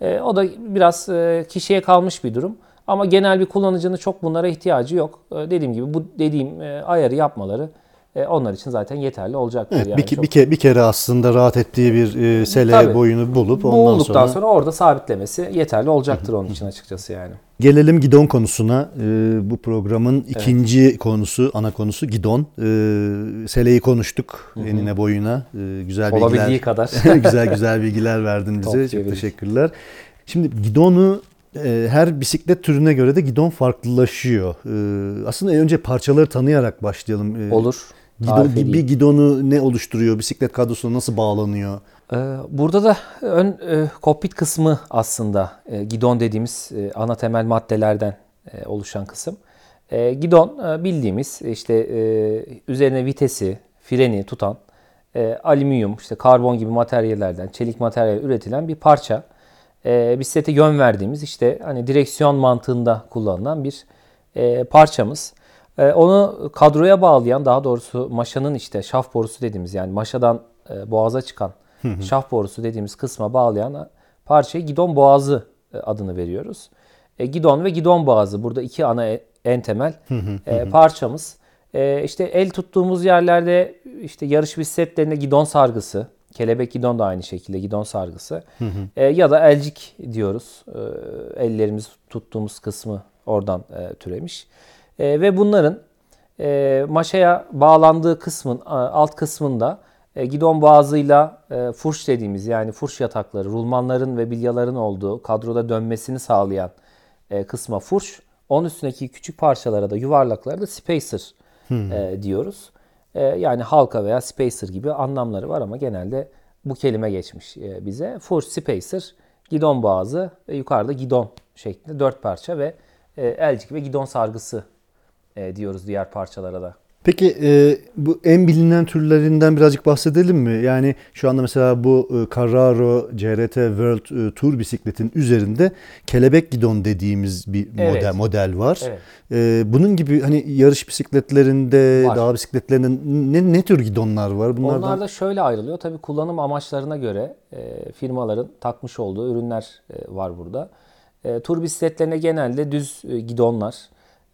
E, o da biraz e, kişiye kalmış bir durum. Ama genel bir kullanıcının çok bunlara ihtiyacı yok. Ee, dediğim gibi bu dediğim e, ayarı yapmaları e, onlar için zaten yeterli olacaktır. Evet, yani bir, çok... bir, kere, bir kere aslında rahat ettiği bir e, sele Tabii, boyunu bulup ondan Bulduktan sonra... sonra orada sabitlemesi yeterli olacaktır onun için açıkçası yani. Gelelim gidon konusuna. E, bu programın ikinci evet. konusu, ana konusu gidon. E, seleyi konuştuk Hı-hı. enine boyuna. E, güzel Olabildiği bilgiler. kadar. güzel güzel bilgiler verdin bize. Çok teşekkürler. Şimdi gidonu ee, her bisiklet türüne göre de gidon farklılaşıyor. Ee, aslında önce parçaları tanıyarak başlayalım. Olur. Gidon, bir gidonu ne oluşturuyor? Bisiklet kadrosuna nasıl bağlanıyor? Burada da ön e, kokpit kısmı aslında e, gidon dediğimiz e, ana temel maddelerden oluşan kısım. Gidon bildiğimiz işte üzerine vitesi, freni tutan alüminyum, işte karbon gibi materyallerden, çelik materyal üretilen bir parça bisiklete yön verdiğimiz işte hani direksiyon mantığında kullanılan bir parçamız. E, onu kadroya bağlayan daha doğrusu maşanın işte şaf borusu dediğimiz yani maşadan e, boğaza çıkan şaf borusu dediğimiz kısma bağlayan parçaya gidon boğazı e, adını veriyoruz. E, gidon ve gidon boğazı burada iki ana e, en temel e, parçamız. E, işte el tuttuğumuz yerlerde işte yarış bisikletlerinde gidon sargısı, Kelebek gidon da aynı şekilde gidon sargısı. E, ya da elcik diyoruz. E, ellerimiz tuttuğumuz kısmı oradan e, türemiş. E, ve bunların e, maşaya bağlandığı kısmın alt kısmında e, gidon boğazıyla e, furş dediğimiz yani furş yatakları, rulmanların ve bilyaların olduğu kadroda dönmesini sağlayan e, kısma furş. Onun üstündeki küçük parçalara da yuvarlaklara da spacer hmm. e, diyoruz. Ee, yani halka veya spacer gibi anlamları var ama genelde bu kelime geçmiş e, bize. Full spacer, gidon boğazı, yukarıda gidon şeklinde dört parça ve e, elcik ve gidon sargısı e, diyoruz diğer parçalara da. Peki e, bu en bilinen türlerinden birazcık bahsedelim mi? Yani şu anda mesela bu e, Carraro CRT World e, Tour bisikletin üzerinde kelebek gidon dediğimiz bir evet. model model var. Evet. E, bunun gibi hani yarış bisikletlerinde, var. dağ bisikletlerinde ne, ne tür gidonlar var? Bunlardan... Onlar da şöyle ayrılıyor. Tabii kullanım amaçlarına göre e, firmaların takmış olduğu ürünler e, var burada. E, tur bisikletlerine genelde düz e, gidonlar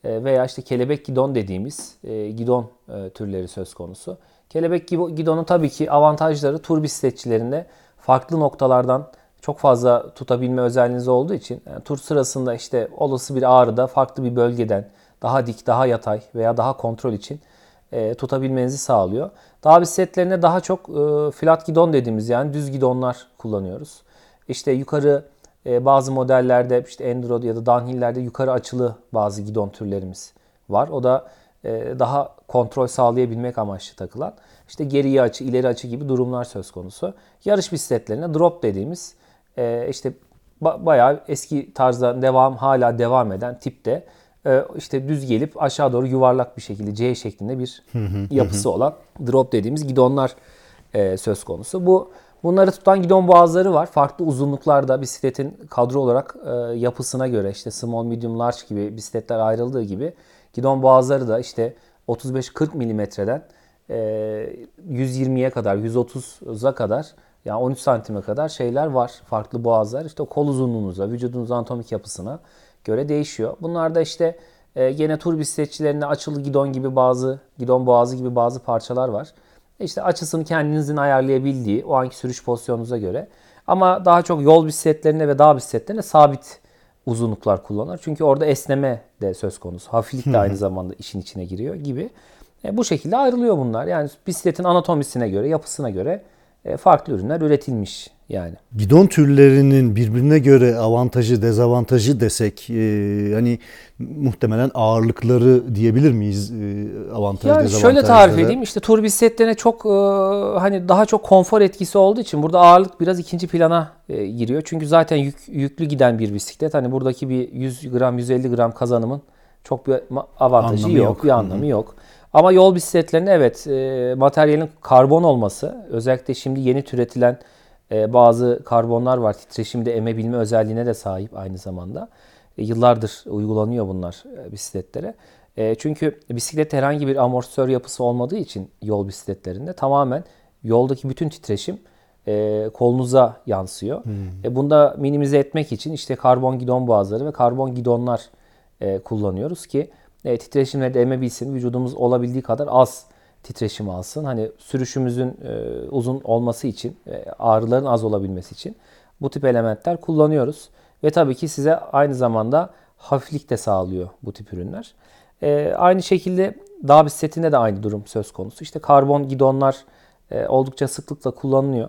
veya işte kelebek gidon dediğimiz e, gidon e, türleri söz konusu. Kelebek gidonun tabii ki avantajları tur bisikletçilerinde farklı noktalardan çok fazla tutabilme özelliğiniz olduğu için yani tur sırasında işte olası bir ağrıda farklı bir bölgeden daha dik, daha yatay veya daha kontrol için e, tutabilmenizi sağlıyor. Dağ bisikletlerine daha çok e, flat gidon dediğimiz yani düz gidonlar kullanıyoruz. İşte yukarı e, bazı modellerde işte enduro ya da downhill'lerde yukarı açılı bazı gidon türlerimiz var. O da e, daha kontrol sağlayabilmek amaçlı takılan. İşte geriye açı, ileri açı gibi durumlar söz konusu. Yarış bisikletlerine drop dediğimiz e, işte ba- bayağı eski tarzda devam hala devam eden tipte e, işte düz gelip aşağı doğru yuvarlak bir şekilde C şeklinde bir yapısı olan drop dediğimiz gidonlar e, söz konusu. Bu bunları tutan gidon boğazları var. Farklı uzunluklarda bisikletin kadro olarak e, yapısına göre işte small, medium, large gibi bisikletler ayrıldığı gibi gidon boğazları da işte 35-40 milimetreden e, 120'ye kadar, 130'a kadar yani 13 santime kadar şeyler var. Farklı boğazlar. İşte kol uzunluğunuza, vücudunuzun anatomik yapısına göre değişiyor. Bunlar da işte e, gene tur bisikletçilerinde açılı gidon gibi bazı, gidon boğazı gibi bazı parçalar var. İşte açısını kendinizin ayarlayabildiği o anki sürüş pozisyonunuza göre. Ama daha çok yol bisikletlerine ve dağ bisikletlerine sabit uzunluklar kullanır. Çünkü orada esneme de söz konusu. Hafiflik de aynı zamanda işin içine giriyor gibi. E, bu şekilde ayrılıyor bunlar. Yani bisikletin anatomisine göre, yapısına göre farklı ürünler üretilmiş yani. Gidon türlerinin birbirine göre avantajı, dezavantajı desek e, hani muhtemelen ağırlıkları diyebilir miyiz e, avantaj, Yani dezavantajları? şöyle tarif edeyim işte tur bisikletlerine çok e, hani daha çok konfor etkisi olduğu için burada ağırlık biraz ikinci plana e, giriyor. Çünkü zaten yük, yüklü giden bir bisiklet hani buradaki bir 100 gram 150 gram kazanımın çok bir avantajı Anlamı yok, yok. bir anlamı yok. Ama yol bisikletlerinde evet e, materyalin karbon olması özellikle şimdi yeni türetilen e, bazı karbonlar var. Titreşimde emebilme özelliğine de sahip aynı zamanda. E, yıllardır uygulanıyor bunlar e, bisikletlere. E, çünkü bisiklette herhangi bir amortisör yapısı olmadığı için yol bisikletlerinde tamamen yoldaki bütün titreşim e, kolunuza yansıyor. E, bunu da minimize etmek için işte karbon gidon boğazları ve karbon gidonlar e, kullanıyoruz ki e, titreşimleri de emebilsin. Vücudumuz olabildiği kadar az titreşim alsın. Hani sürüşümüzün e, uzun olması için, e, ağrıların az olabilmesi için bu tip elementler kullanıyoruz. Ve tabii ki size aynı zamanda hafiflik de sağlıyor bu tip ürünler. E, aynı şekilde dağ bisikletinde de aynı durum söz konusu. İşte karbon gidonlar e, oldukça sıklıkla kullanılıyor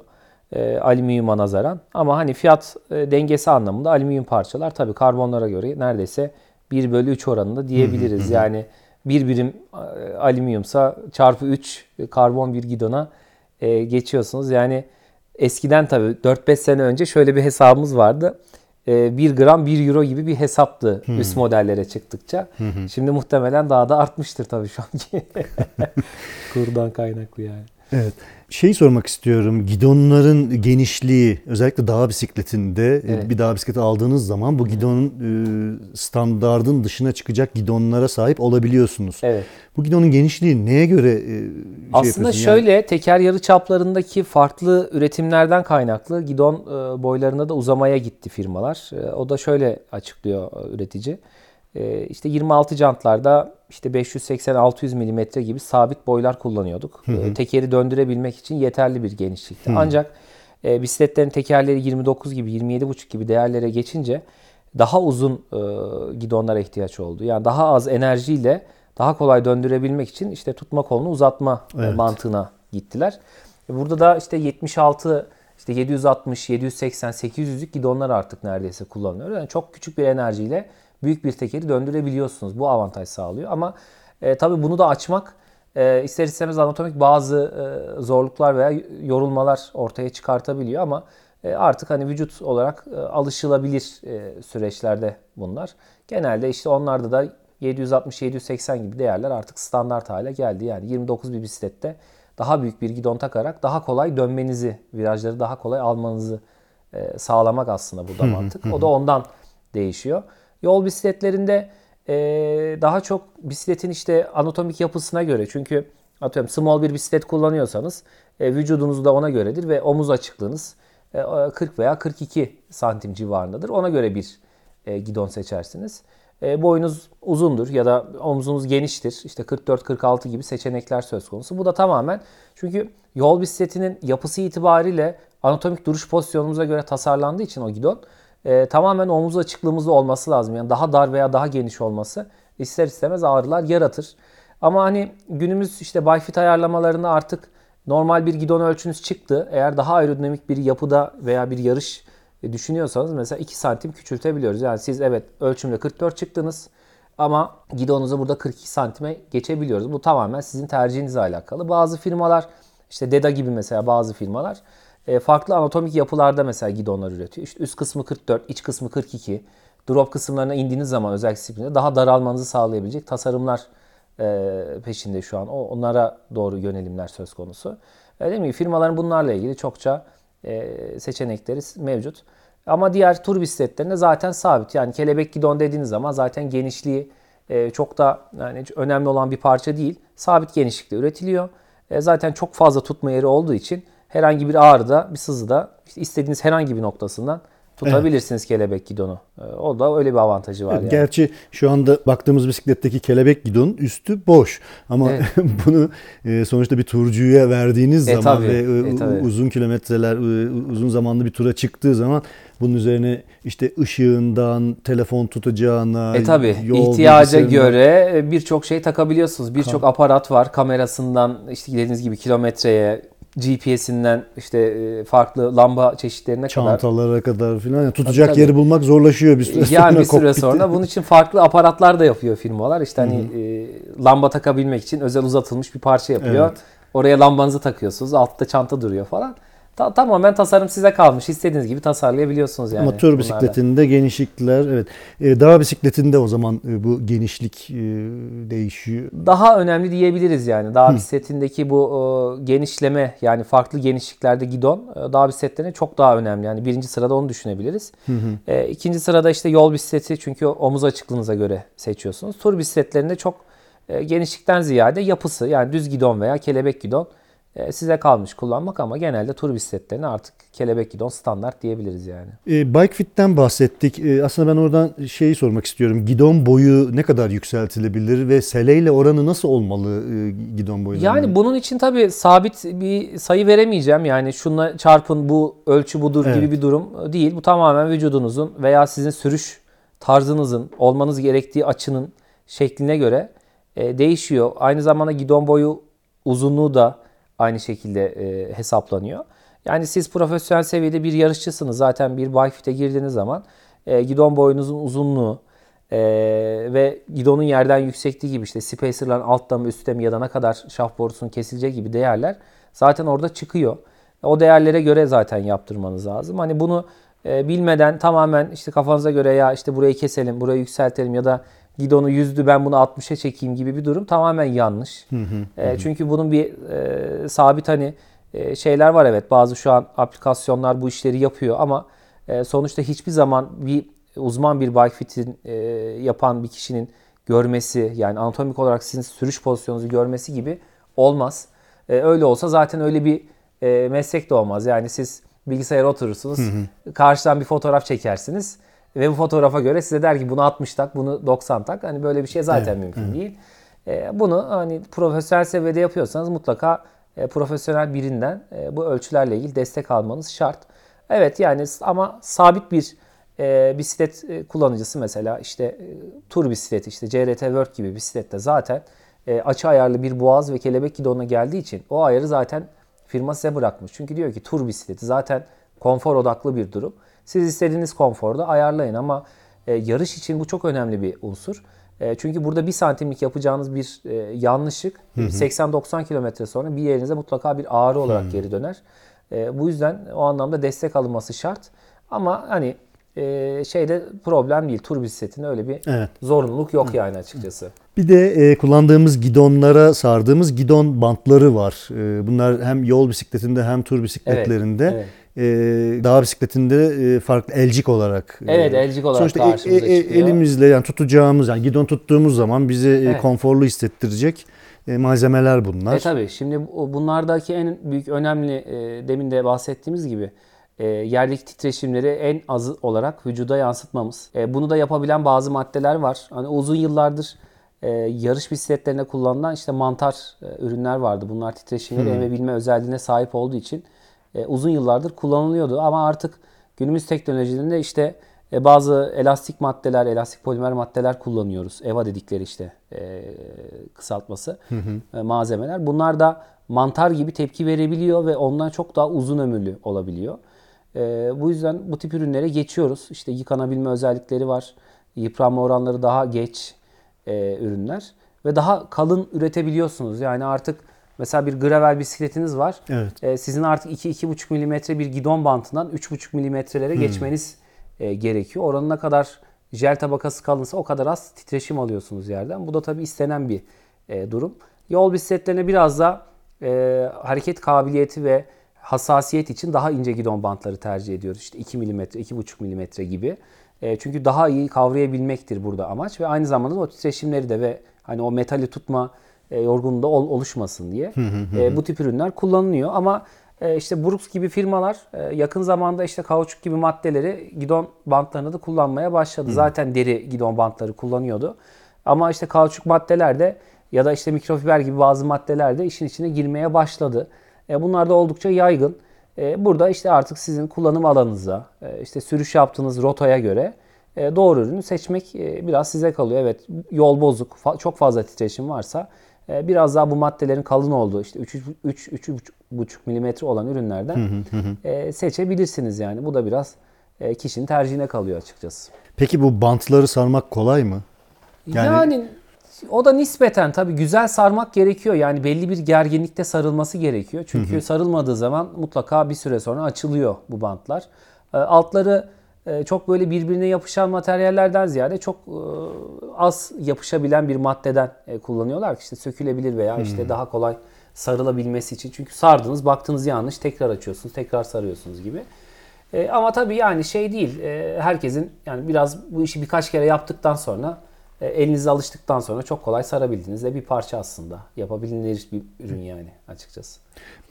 e, alüminyuma nazaran. Ama hani fiyat e, dengesi anlamında alüminyum parçalar tabii karbonlara göre neredeyse 1 bölü 3 oranında diyebiliriz. yani bir birim e, alüminyumsa çarpı 3 karbon bir gidona e, geçiyorsunuz. Yani eskiden tabii 4-5 sene önce şöyle bir hesabımız vardı. E, 1 gram 1 euro gibi bir hesaptı üst modellere çıktıkça. Şimdi muhtemelen daha da artmıştır tabii şu anki kurdan kaynaklı yani. Evet. Şeyi sormak istiyorum. Gidonların genişliği özellikle dağ bisikletinde e, Evet. bir dağ bisikleti aldığınız zaman bu gidonun e, standardın dışına çıkacak gidonlara sahip olabiliyorsunuz. Evet. Bu gidonun genişliği neye göre e, şey Aslında yapıyorsun? Yani- şöyle teker yarı çaplarındaki farklı üretimlerden kaynaklı gidon e, boylarında da uzamaya gitti firmalar. E, O da şöyle açıklıyor üretici. E, İşte 26 jantlarda işte 580-600 milimetre gibi sabit boylar kullanıyorduk. E, Tekeri döndürebilmek için yeterli bir genişlikte. Ancak e, bisikletlerin tekerleri 29 gibi 27,5 gibi değerlere geçince daha uzun e, gidonlara ihtiyaç oldu. Yani daha az enerjiyle daha kolay döndürebilmek için işte tutma kolunu uzatma e, Evet. mantığına gittiler. E, Burada da işte 76 işte 760, 780, 800'lük gidonlar artık neredeyse kullanılıyor. Yani çok küçük bir enerjiyle büyük bir tekeri döndürebiliyorsunuz. Bu avantaj sağlıyor. Ama e, tabii bunu da açmak e, ister istemez anatomik bazı e, zorluklar veya yorulmalar ortaya çıkartabiliyor ama e, artık hani vücut olarak e, alışılabilir e, süreçlerde bunlar. Genelde işte onlarda da 760-780 gibi değerler artık standart hale geldi. Yani 29 bir bisiklette daha büyük bir gidon takarak daha kolay dönmenizi, virajları daha kolay almanızı e, sağlamak aslında burada mantık. O da ondan değişiyor. Yol bisikletlerinde e, daha çok bisikletin işte anatomik yapısına göre çünkü atıyorum small bir bisiklet kullanıyorsanız e, vücudunuz da ona göredir ve omuz açıklığınız e, 40 veya 42 santim civarındadır. Ona göre bir e, gidon seçersiniz. E, boyunuz uzundur ya da omzunuz geniştir. İşte 44-46 gibi seçenekler söz konusu. Bu da tamamen çünkü yol bisikletinin yapısı itibariyle anatomik duruş pozisyonumuza göre tasarlandığı için o gidon e, tamamen omuz açıklığımızda olması lazım. Yani daha dar veya daha geniş olması ister istemez ağrılar yaratır. Ama hani günümüz işte Bifit ayarlamalarında artık normal bir gidon ölçünüz çıktı. Eğer daha aerodinamik bir yapıda veya bir yarış düşünüyorsanız mesela 2 santim küçültebiliyoruz. Yani siz evet ölçümde 44 çıktınız ama gidonuzu burada 42 santime geçebiliyoruz. Bu tamamen sizin tercihinizle alakalı. Bazı firmalar işte Deda gibi mesela bazı firmalar e, farklı anatomik yapılarda mesela gidonlar üretiyor. İşte üst kısmı 44, iç kısmı 42. Drop kısımlarına indiğiniz zaman özel disiplinde daha daralmanızı sağlayabilecek tasarımlar e, peşinde şu an. onlara doğru yönelimler söz konusu. E, Dediğim gibi firmaların bunlarla ilgili çokça seçenekleri mevcut. Ama diğer tur bisikletlerinde zaten sabit. Yani kelebek gidon dediğiniz zaman zaten genişliği çok da yani önemli olan bir parça değil. Sabit genişlikte üretiliyor. Zaten çok fazla tutma yeri olduğu için herhangi bir ağrıda, bir sızıda işte istediğiniz herhangi bir noktasından tutabilirsiniz evet. kelebek gidonu. Ee, o da öyle bir avantajı var evet, yani. Gerçi şu anda baktığımız bisikletteki kelebek gidonun üstü boş. Ama evet. bunu e, sonuçta bir turcuya verdiğiniz e, zaman tabii, ve e, e, tabii. uzun kilometreler, uzun zamanlı bir tura çıktığı zaman bunun üzerine işte ışığından, telefon tutacağına, e tabi ihtiyaca göre birçok şey takabiliyorsunuz. Birçok aparat var. Kamerasından işte dediğiniz gibi kilometreye, GPS'inden işte e, farklı lamba çeşitlerine Çantalara kadar. Çantalara kadar filan. Yani tutacak tabii, yeri bulmak zorlaşıyor bir süre sonra. Yani bir süre sonra. Bunun için farklı aparatlar da yapıyor firmalar. İşte hani e, lamba takabilmek için özel uzatılmış bir parça yapıyor. Evet. Oraya lambanızı takıyorsunuz. Altta çanta duruyor falan. Ta- tamamen tasarım size kalmış. İstediğiniz gibi tasarlayabiliyorsunuz yani. Ama tur bisikletinde genişlikler evet. E, dağ bisikletinde o zaman e, bu genişlik e, değişiyor. Daha önemli diyebiliriz yani. Dağ Hı. bisikletindeki bu e, genişleme yani farklı genişliklerde gidon e, dağ bisikletlerine çok daha önemli. Yani birinci sırada onu düşünebiliriz. Hı hı. E, ikinci sırada işte yol bisikleti çünkü omuz açıklığınıza göre seçiyorsunuz. Tur bisikletlerinde çok e, genişlikten ziyade yapısı yani düz gidon veya kelebek gidon size kalmış kullanmak ama genelde tur bisikletlerine artık kelebek gidon standart diyebiliriz yani. E, Bike Fit'ten bahsettik. E, aslında ben oradan şeyi sormak istiyorum. Gidon boyu ne kadar yükseltilebilir ve seleyle oranı nasıl olmalı e, gidon boyu? Yani bunun için tabii sabit bir sayı veremeyeceğim. Yani şunla çarpın bu ölçü budur evet. gibi bir durum değil. Bu tamamen vücudunuzun veya sizin sürüş tarzınızın olmanız gerektiği açının şekline göre e, değişiyor. Aynı zamanda gidon boyu uzunluğu da aynı şekilde e, hesaplanıyor. Yani siz profesyonel seviyede bir yarışçısınız. Zaten bir bike fit'e girdiğiniz zaman e, gidon boyunuzun uzunluğu e, ve gidonun yerden yüksekliği gibi işte spacer'ların altta mı üstte mi ya da ne kadar şaft borusunun kesileceği gibi değerler zaten orada çıkıyor. O değerlere göre zaten yaptırmanız lazım. Hani bunu e, bilmeden tamamen işte kafanıza göre ya işte burayı keselim, burayı yükseltelim ya da gidonu yüzdü ben bunu 60'a çekeyim gibi bir durum tamamen yanlış. Hı hı, e, çünkü bunun bir e, sabit hani e, şeyler var evet bazı şu an aplikasyonlar bu işleri yapıyor ama e, sonuçta hiçbir zaman bir uzman bir bike fit'in e, yapan bir kişinin görmesi yani anatomik olarak sizin sürüş pozisyonunuzu görmesi gibi olmaz. E, öyle olsa zaten öyle bir e, meslek de olmaz. Yani siz bilgisayara oturursunuz, hı hı. karşıdan bir fotoğraf çekersiniz ve bu fotoğrafa göre size der ki bunu 60 tak, bunu 90 tak. Hani böyle bir şey zaten evet, mümkün evet. değil. E, bunu hani profesyonel seviyede yapıyorsanız mutlaka e, profesyonel birinden e, bu ölçülerle ilgili destek almanız şart. Evet yani ama sabit bir e, bisiklet e, kullanıcısı mesela işte e, tur bisikleti işte CRT World gibi bisiklette zaten e, açı ayarlı bir boğaz ve kelebek gidonuna geldiği için o ayarı zaten firma size bırakmış. Çünkü diyor ki tur bisikleti zaten konfor odaklı bir durum. Siz istediğiniz konforda ayarlayın ama e, yarış için bu çok önemli bir unsur. E, çünkü burada bir santimlik yapacağınız bir e, yanlışlık 80-90 kilometre sonra bir yerinize mutlaka bir ağrı olarak hı. geri döner. E, bu yüzden o anlamda destek alınması şart. Ama hani e, şeyde problem değil. Tur bisikletinde öyle bir evet. zorunluluk yok Hı. yani açıkçası. Bir de e, kullandığımız gidonlara sardığımız gidon bantları var. E, bunlar hem yol bisikletinde hem tur bisikletlerinde. Evet, evet e, dağ bisikletinde e, farklı elcik olarak. E, evet elcik olarak sonuçta karşımıza e, e, çıkıyor. Elimizle yani tutacağımız yani gidon tuttuğumuz zaman bizi evet. konforlu hissettirecek malzemeler bunlar. E tabi şimdi bunlardaki en büyük önemli demin de bahsettiğimiz gibi yerdeki titreşimleri en az olarak vücuda yansıtmamız. bunu da yapabilen bazı maddeler var. Hani uzun yıllardır yarış bisikletlerine kullanılan işte mantar ürünler vardı. Bunlar titreşimleri hmm. emebilme özelliğine sahip olduğu için e, uzun yıllardır kullanılıyordu. Ama artık günümüz teknolojilerinde işte E, bazı elastik maddeler, elastik polimer maddeler kullanıyoruz. EVA dedikleri işte e, kısaltması e, malzemeler. Bunlar da mantar gibi tepki verebiliyor ve ondan çok daha uzun ömürlü olabiliyor. E, bu yüzden bu tip ürünlere geçiyoruz. İşte yıkanabilme özellikleri var. Yıpranma oranları daha geç e, ürünler ve daha kalın üretebiliyorsunuz. Yani artık mesela bir gravel bisikletiniz var. Evet. E, sizin artık 2-2,5 milimetre bir gidon bantından 3,5 milimetrelere geçmeniz e, gerekiyor. Oranına kadar jel tabakası kalınsa o kadar az titreşim alıyorsunuz yerden. Bu da tabii istenen bir e, durum. Yol bisikletlerine biraz da e, hareket kabiliyeti ve hassasiyet için daha ince gidon bantları tercih ediyoruz. İşte 2 milimetre, 2,5 milimetre gibi. E, çünkü daha iyi kavrayabilmektir burada amaç ve aynı zamanda da o titreşimleri de ve hani o metali tutma e, yorgunluğu da ol- oluşmasın diye e, bu tip ürünler kullanılıyor. Ama e, işte Brooks gibi firmalar e, yakın zamanda işte kauçuk gibi maddeleri gidon bantlarını da kullanmaya başladı. Zaten deri gidon bantları kullanıyordu. Ama işte kauçuk maddeler de ya da işte mikrofiber gibi bazı maddeler de işin içine girmeye başladı. E, bunlar da oldukça yaygın. E, burada işte artık sizin kullanım alanınıza, e, işte sürüş yaptığınız rotaya göre e, doğru ürünü seçmek e, biraz size kalıyor. Evet yol bozuk, fa- çok fazla titreşim varsa biraz daha bu maddelerin kalın olduğu işte 3-3,5 milimetre olan ürünlerden e, seçebilirsiniz yani. Bu da biraz e, kişinin tercihine kalıyor açıkçası. Peki bu bantları sarmak kolay mı? Yani- Yani, o da nispeten tabii güzel sarmak gerekiyor. Yani belli bir gerginlikte sarılması gerekiyor. Çünkü sarılmadığı zaman mutlaka bir süre sonra açılıyor bu bantlar. E, Altları çok böyle birbirine yapışan materyallerden ziyade çok e, az yapışabilen bir maddeden e, kullanıyorlar ki işte sökülebilir veya işte daha kolay sarılabilmesi için. Çünkü sardınız, baktınız yanlış, tekrar açıyorsunuz, tekrar sarıyorsunuz gibi. E, ama tabii yani şey değil. e, herkesin yani biraz bu işi birkaç kere yaptıktan sonra e, elinize alıştıktan sonra çok kolay sarabildiğiniz de bir parça aslında. Yapabilir bir ürün yani açıkçası.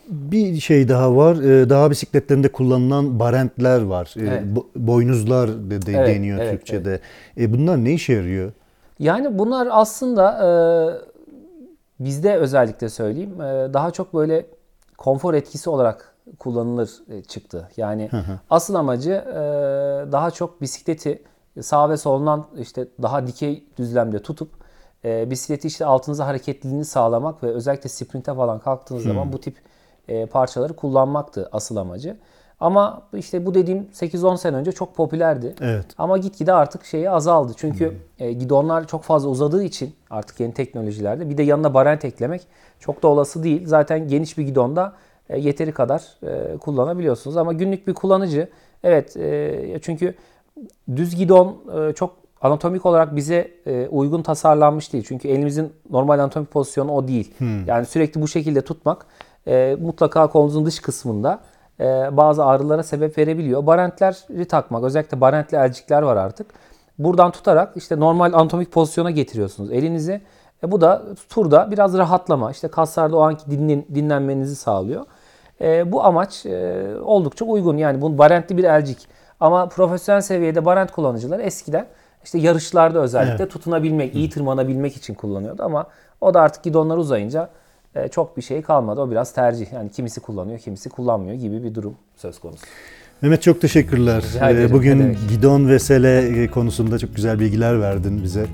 Bir şey daha var. Ee, Dağ bisikletlerinde kullanılan barentler var. Ee, Evet. bo- Boynuzlar de, de Evet, deniyor evet, Türkçe'de. E, bunlar ne işe yarıyor? Yani bunlar aslında e, bizde özellikle söyleyeyim e, daha çok böyle konfor etkisi olarak kullanılır e, çıktı. Yani asıl amacı e, daha çok bisikleti sağ ve solundan işte daha dikey düzlemde tutup e, bisikleti işte altınıza hareketliliğini sağlamak ve özellikle sprinte falan kalktığınız zaman bu tip e, parçaları kullanmaktı asıl amacı. Ama işte bu dediğim 8-10 sene önce çok popülerdi. Evet. Ama gitgide artık şeyi azaldı. Çünkü e, gidonlar çok fazla uzadığı için artık yeni teknolojilerde bir de yanına barent eklemek çok da olası değil. Zaten geniş bir gidonda e, yeteri kadar e, kullanabiliyorsunuz. Ama günlük bir kullanıcı evet e, çünkü düz gidon e, çok anatomik olarak bize e, uygun tasarlanmış değil. Çünkü elimizin normal anatomik pozisyonu o değil. Yani sürekli bu şekilde tutmak e, mutlaka kolunuzun dış kısmında e, bazı ağrılara sebep verebiliyor. Barentleri takmak, özellikle barentli elcikler var artık. Buradan tutarak işte normal anatomik pozisyona getiriyorsunuz elinizi. E, bu da turda biraz rahatlama, işte kaslarda o anki dinlen, dinlenmenizi sağlıyor. E, bu amaç e, oldukça uygun. Yani bu barentli bir elcik. Ama profesyonel seviyede barent kullanıcılar eskiden işte yarışlarda özellikle tutunabilmek, iyi tırmanabilmek için kullanıyordu ama o da artık gidonlar uzayınca e, çok bir şey kalmadı. O biraz tercih. Yani kimisi kullanıyor, kimisi kullanmıyor gibi bir durum söz konusu. Mehmet çok teşekkürler. Rica ederim, Ee, Bugün gidon ve sele e, konusunda çok güzel bilgiler verdin bize.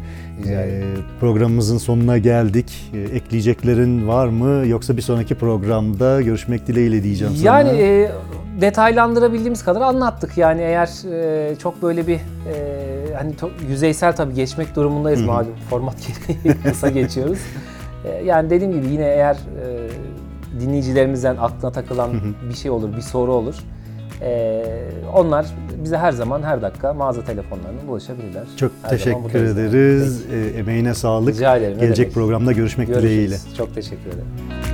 Rica Ee, ederim. Programımızın sonuna geldik. Ee, Ekleyeceklerin var mı? Yoksa bir sonraki programda görüşmek dileğiyle diyeceğim sana. Yani e, detaylandırabildiğimiz kadar anlattık. Yani eğer e, çok böyle bir e, hani to- yüzeysel tabii geçmek durumundayız malum. Format gereği kısa geçiyoruz. E, yani dediğim gibi yine eğer e, dinleyicilerimizden aklına takılan bir şey olur, bir soru olur. E, onlar bize her zaman her dakika mağaza telefonlarına ulaşabilirler. Çok Her teşekkür ederiz. Ee, Emeğine sağlık. Rica ederim, Gelecek programda görüşmek Peki, dileğiyle. Görüşürüz. Çok teşekkür ederim.